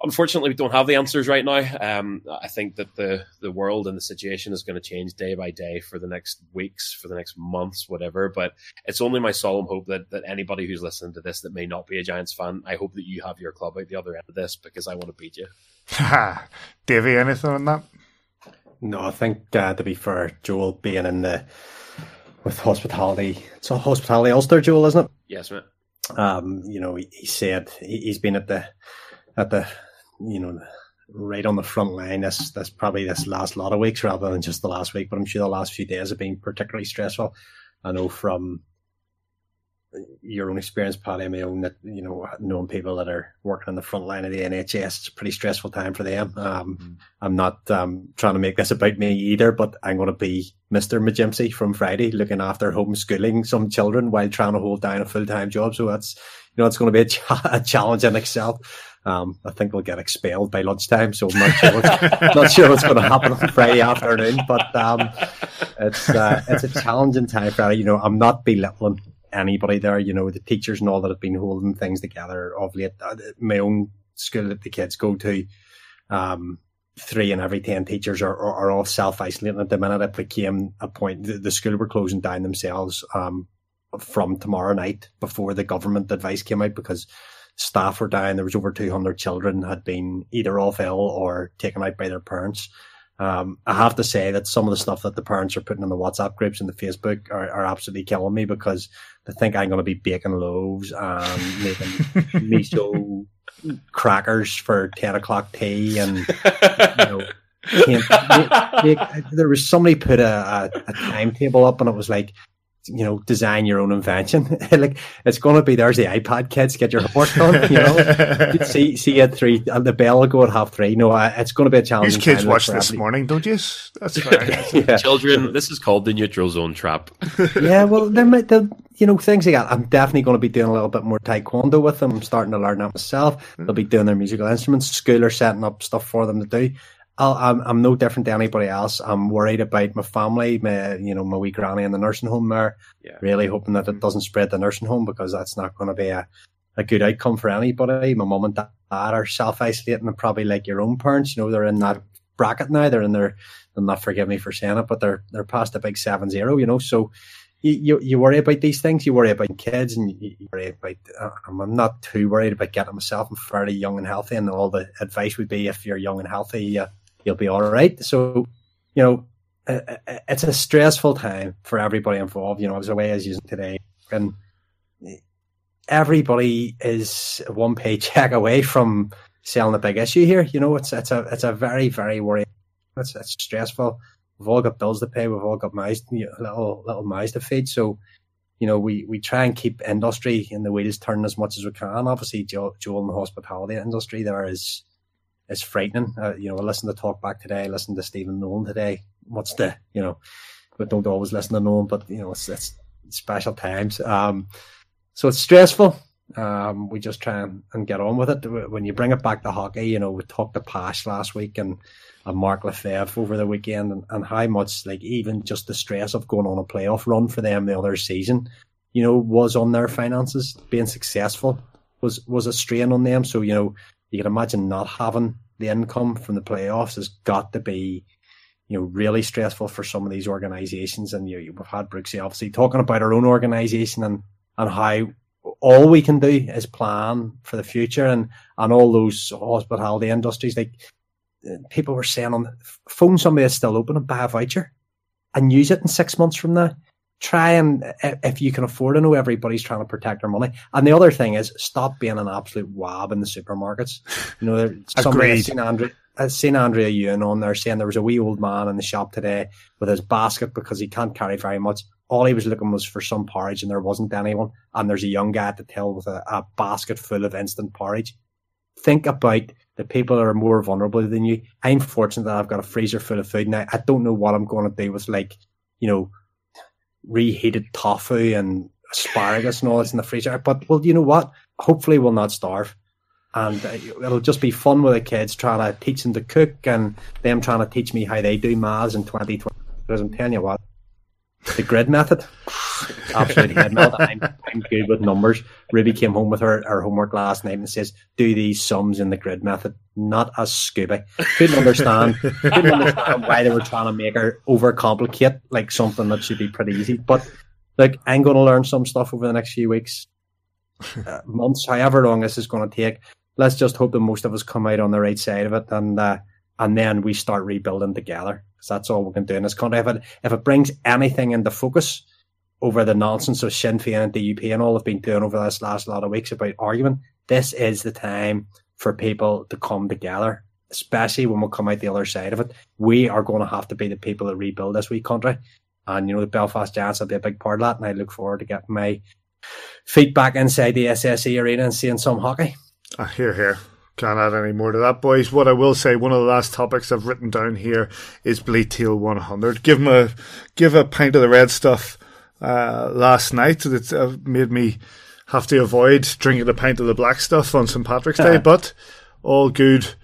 Speaker 4: unfortunately, we don't have the answers right now. Um, I think that the the world and the situation is going to change day by day for the next weeks, for the next months, whatever. But it's only my solemn hope that that anybody who's listening to this that may not be a Giants fan, I hope that you have your club out the other end of this because I want to beat you.
Speaker 1: Davey, anything on that?
Speaker 2: No, I think uh, to be fair, Joel being in the with hospitality, it's a hospitality Ulster, Joel, isn't it?
Speaker 4: Yes, mate.
Speaker 2: Um, you know, he, he said he, has been at the at the you know right on the front line. This this probably this last lot of weeks rather than just the last week, but I'm sure the last few days have been particularly stressful. I know from your own experience, Paddy, my own that you know knowing people that are working on the front line of the NHS, it's a pretty stressful time for them. Um, mm-hmm. I'm not um, trying to make this about me either, but I'm going to be Mister McGimpsey from Friday, looking after homeschooling some children while trying to hold down a full time job. So that's you know it's going to be a, ch- a challenge in itself. Um, I think we'll get expelled by lunchtime, so I'm not sure what's, not sure what's going to happen on Friday afternoon. But um, it's uh, it's a challenging time for you know. I'm not belittling anybody there. You know, the teachers and all that have been holding things together of late. Uh, my own school that the kids go to, um, three in every ten teachers are, are, are all self isolating at the minute. It became a point. The, the school were closing down themselves um, from tomorrow night before the government advice came out because staff were dying. There was over two hundred children had been either off ill or taken out by their parents. Um, I have to say that some of the stuff that the parents are putting in the WhatsApp groups and the Facebook are, are absolutely killing me because they think I'm going to be baking loaves and making miso crackers for 10 o'clock tea and, you know, there was somebody put a, a, a timetable up and it was like you know, design your own invention. like it's going to be there's the iPad kids get your homework done. You know, see see at three and the bell will go at half three. No, it's going to be a challenge.
Speaker 1: These kids watch this morning, don't you? That's
Speaker 4: yeah. Children, this is called the neutral zone trap.
Speaker 2: yeah, well, there might, you know, things like that. I'm definitely going to be doing a little bit more taekwondo with them. I'm starting to learn that myself. They'll be mm. doing their musical instruments. School are setting up stuff for them to do. I am I'm no different to anybody else. I'm worried about my family, my you know my wee granny in the nursing home there. Yeah. Really hoping that it doesn't spread the nursing home because that's not going to be a, a good outcome for anybody. My mum and dad are self isolating and probably like your own parents. You know they're in that bracket now. They're in their. They'll not forgive me for saying it, but they're they're past the big seven zero. You know, so you, you, you worry about these things. You worry about kids, and you, you worry about. Uh, I'm not too worried about getting myself. I'm fairly young and healthy, and all the advice would be if you're young and healthy, uh, you'll be all right. So, you know, uh, uh, it's a stressful time for everybody involved. You know, as a way as using today, and everybody is one paycheck away from selling a big issue here. You know, it's it's a it's a very very worrying. It's, it's stressful. We've all got bills to pay. We've all got mouths, you know, little little mouths to feed. So, you know, we, we try and keep industry in the wheels turning as much as we can. Obviously, Joel, Joel in the hospitality industry there is is frightening. Uh, you know, I listened to talk back today. I listened to Stephen Nolan today. What's the you know, but don't always listen to Nolan. But you know, it's, it's special times. Um, so it's stressful. Um, we just try and, and, get on with it. When you bring it back to hockey, you know, we talked to Pash last week and, and Mark Lefebvre over the weekend and, and how much, like, even just the stress of going on a playoff run for them the other season, you know, was on their finances. Being successful was, was a strain on them. So, you know, you can imagine not having the income from the playoffs has got to be, you know, really stressful for some of these organisations. And you, know, we've had Brooksy obviously talking about our own organisation and, and how all we can do is plan for the future and, and all those hospitality industries. Like uh, people were saying on phone somebody that's still open and buy a voucher and use it in six months from now try and uh, if you can afford to know everybody's trying to protect their money. And the other thing is stop being an absolute wab in the supermarkets. You know, somebody I've seen Andrea, I've uh, seen Andrea Ewan on there saying there was a wee old man in the shop today with his basket because he can't carry very much. All he was looking was for some porridge and there wasn't anyone. And there's a young guy at the till with a, a basket full of instant porridge. Think about the people that are more vulnerable than you. I'm fortunate that I've got a freezer full of food now. I don't know what I'm going to do with like, you know, reheated tofu and asparagus and all this in the freezer. But well, you know what? Hopefully, we'll not starve, and uh, it'll just be fun with the kids trying to teach them to cook and them trying to teach me how they do maths in 2020. Because I'm telling you what, the grid method. Absolutely head melt. I'm, I'm good with numbers. Ruby came home with her, her homework last night and says, "Do these sums in the grid method." Not as Scooby. Couldn't understand. couldn't understand why they were trying to make her overcomplicate like something that should be pretty easy. But like, I'm going to learn some stuff over the next few weeks, uh, months, however long this is going to take. Let's just hope that most of us come out on the right side of it, and uh, and then we start rebuilding together. Because that's all we can do in this country. If it if it brings anything into focus over the nonsense of Sinn Féin and the DUP and all have been doing over this last lot of weeks about argument, this is the time for people to come together. Especially when we come out the other side of it, we are going to have to be the people that rebuild this wee country. And you know, the Belfast Giants will be a big part of that, and I look forward to getting my feet back inside the SSE arena and seeing some hockey.
Speaker 1: Uh, here, here. Can't add any more to that, boys. What I will say, one of the last topics I've written down here is Bleed Teal 100. Give him a, give a pint of the red stuff, uh, last night that uh, made me have to avoid drinking a pint of the black stuff on St. Patrick's Day, but all good,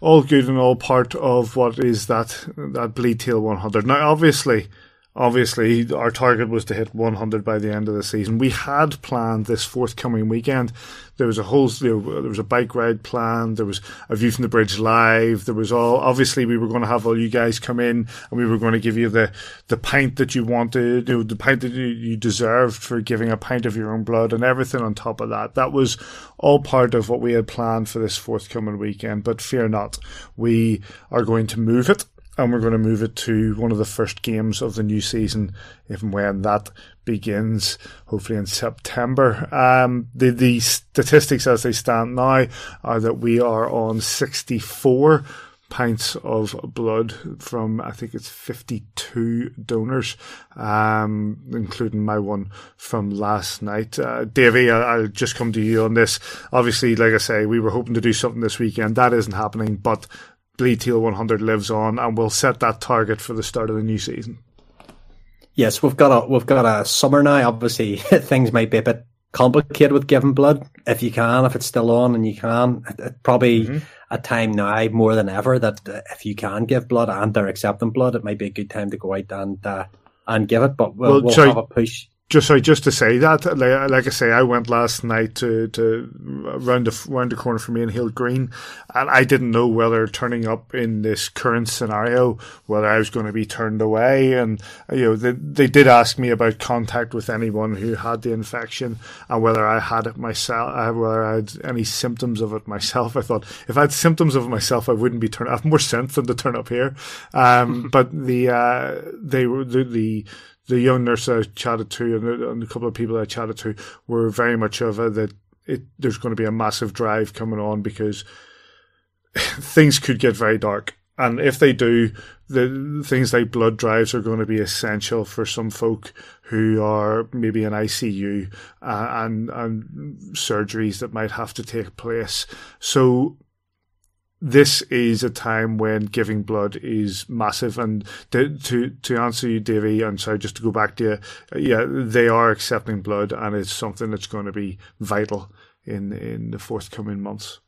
Speaker 1: all good and all part of what is that, that Bleed Teal 100. Now, obviously, obviously our target was to hit 100 by the end of the season. We had planned this forthcoming weekend. There was a whole, there was a bike ride planned. There was a view from the bridge live. There was all, obviously we were going to have all you guys come in and we were going to give you the, the pint that you wanted, the pint that you deserved for giving a pint of your own blood and everything on top of that. That was all part of what we had planned for this forthcoming weekend. But fear not, we are going to move it and we're going to move it to one of the first games of the new season, if and when that begins, hopefully in September. Um, the, the statistics as they stand now are that we are on 64 pints of blood from, I think it's 52 donors, um, including my one from last night. Uh, I, will just come to you on this. Obviously, like I say, we were hoping to do something this weekend. That isn't happening, but Bleed Teal 100 lives on, and we'll set that target for the start of the new season.
Speaker 2: Yes, we've got a we've got a summer now. Obviously, things might be a bit complicated with giving blood. If you can, if it's still on and you can, it, it probably mm-hmm. a time now more than ever that uh, if you can give blood and they're accepting blood, it might be a good time to go out and uh, and give it. But we'll, well, we'll sorry, have a push
Speaker 1: just sorry, just to say that, like, like, I say, I went last night to to round the round the corner from me in Hill Green, and I didn't know whether turning up in this current scenario whether I was going to be turned away, and you know they they did ask me about contact with anyone who had the infection and whether I had it myself, uh, whether I had any symptoms of it myself. I thought if I had symptoms of it myself, I wouldn't be turned. I have more sense than to turn up here, um, but the uh, they were the, the the young nurse I chatted to and, and a couple of people I chatted to were very much of a that it, there's going to be a massive drive coming on because things could get very dark. And if they do, the things like blood drives are going to be essential for some folk who are maybe in ICU uh, and and surgeries that might have to take place. So this is a time when giving blood is massive. And to to, to answer you, Davey, and sorry, just to go back to you, yeah, they are accepting blood, and it's something that's going to be vital in in the forthcoming months.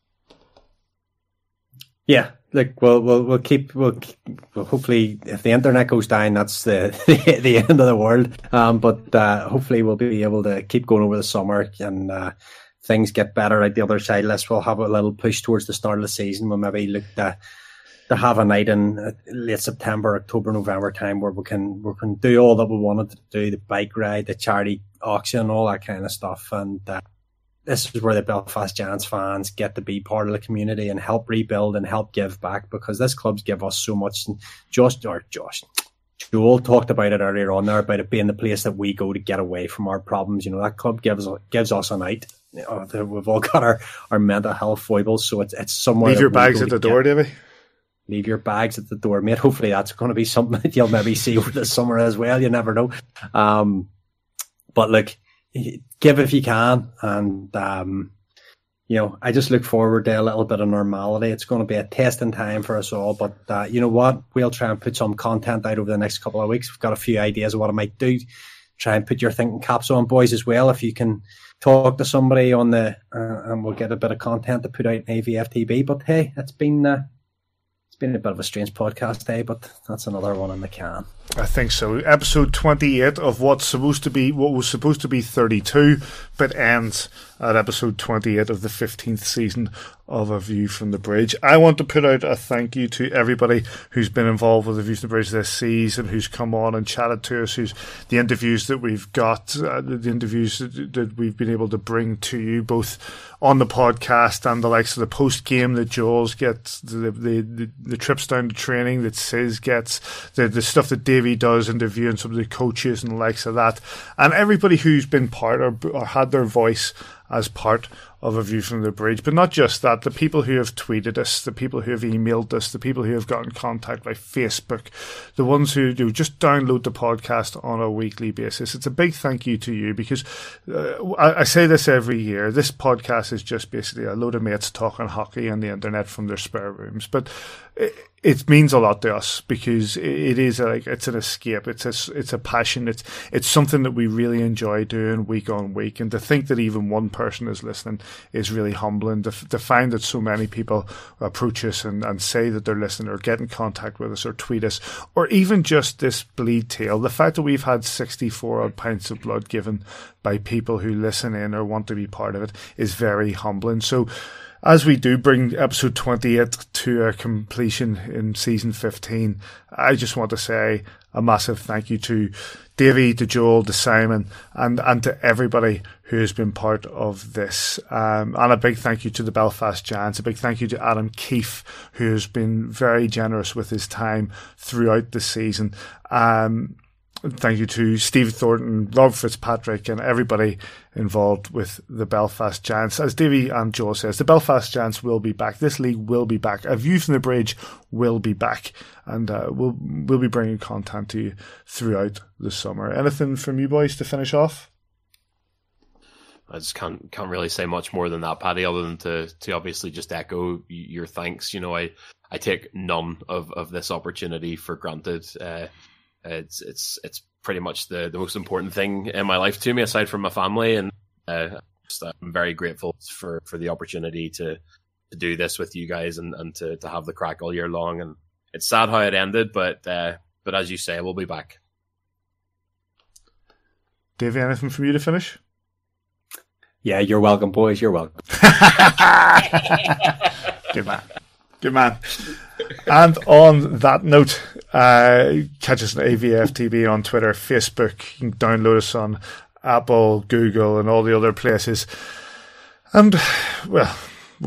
Speaker 2: Yeah, like we'll we'll we'll keep we'll, we'll hopefully if the internet goes down, that's the the, the end of the world. Um, but uh, hopefully we'll be able to keep going over the summer and. Uh, things get better at the other side, let's we'll have a little push towards the start of the season. We'll maybe look to to have a night in uh, late September, October, November time where we can we can do all that we wanted to do, the bike ride, the charity auction, all that kind of stuff. And uh, this is where the Belfast Giants fans get to be part of the community and help rebuild and help give back because this club's give us so much. And Josh or Josh, Joel talked about it earlier on there about it being the place that we go to get away from our problems. You know, that club gives gives us a night oh, we've all got our, our mental health foibles, so it's it's somewhere.
Speaker 1: Leave your bags at the door, Davy.
Speaker 2: Leave your bags at the door, mate. Hopefully, that's going to be something that you'll maybe see over the summer as well. You never know. Um, but look, give if you can, and um, you know, I just look forward to a little bit of normality. It's going to be a testing time for us all, but uh, you know what? We'll try and put some content out over the next couple of weeks. We've got a few ideas of what I might do. Try and put your thinking caps on, boys, as well. If you can talk to somebody on the uh, and we'll get a bit of content to put out in AVFTB. But hey, it's been uh, been a bit of a strange podcast day, but that's another one in the can.
Speaker 1: I think so. Episode 28 of what's supposed to be, what was supposed to be 32, but ends at episode 28 of the 15th season of A View from the Bridge. I want to put out a thank you to everybody who's been involved with A View from the Bridge this season, who's come on and chatted to us, who's the interviews that we've got, uh, the interviews that, that we've been able to bring to you, both on the podcast and the likes of the post game that Jules gets, the, the, the, the trips down to training that Sis gets, the, the stuff that Dave Davey does interviewing some of the coaches and the likes of that, and everybody who's been part or, or had their voice as part of a view from the bridge. But not just that, the people who have tweeted us, the people who have emailed us, the people who have got in contact by Facebook, the ones who do just download the podcast on a weekly basis. It's a big thank you to you because uh, I, I, say this every year. This podcast is just basically a load of mates talking hockey on the internet from their spare rooms. But it, means a lot to us because it is like it's an escape. It's a it's a passion. It's it's something that we really enjoy doing week on week. And to think that even one person is listening is really humbling. To, to find that so many people approach us and, and say that they're listening or get in contact with us or tweet us or even just this Bleed Teal. The fact that we've had 64 odd pints of blood given by people who listen in or want to be part of it is very humbling. So as we do bring episode 28 to a completion in season 15, I just want to say a massive thank you to Davey, to Joel, to Simon, and, and to everybody who has been part of this. Um, and a big thank you to the Belfast Giants. A big thank you to Adam Keefe, who has been very generous with his time throughout the season. Um, thank you to Steve Thornton, Rob Fitzpatrick, and everybody involved with the Belfast Giants. As Davey and Joe says, the Belfast Giants will be back. This league will be back. A View from the Bridge will be back, and uh, we'll we'll be bringing content to you throughout the summer. Anything from you boys to finish off?
Speaker 4: I just can't can't really say much more than that, Paddy, other than to to obviously just echo your thanks. You know, I I take none of, of this opportunity for granted. Uh, it's it's it's pretty much the, the most important thing in my life to me, aside from my family. And uh, I'm very grateful for, for the opportunity to to do this with you guys and, and to, to have the crack all year long. And it's sad how it ended, but uh, but as you say, we'll be back.
Speaker 1: Davey, anything from you to finish?
Speaker 2: Yeah, you're welcome, boys. You're welcome.
Speaker 1: Good man. Good man. and on that note, uh, catch us on AVFTB on Twitter, Facebook. You can download us on Apple, Google, and all the other places. And, well,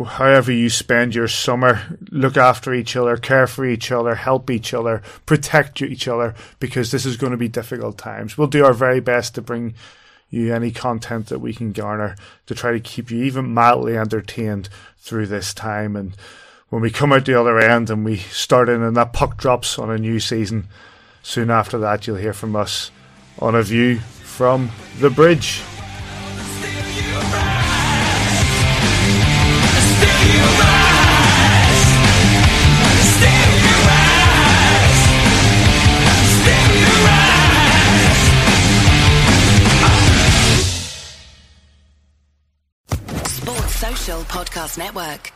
Speaker 1: however you spend your summer, look after each other, care for each other, help each other, protect each other, because this is going to be difficult times. We'll do our very best to bring you any content that we can garner to try to keep you even mildly entertained through this time. And when we come out the other end and we start in and that puck drops on a new season, soon after that you'll hear from us on a view from the bridge.
Speaker 7: Sports Social Podcast Network.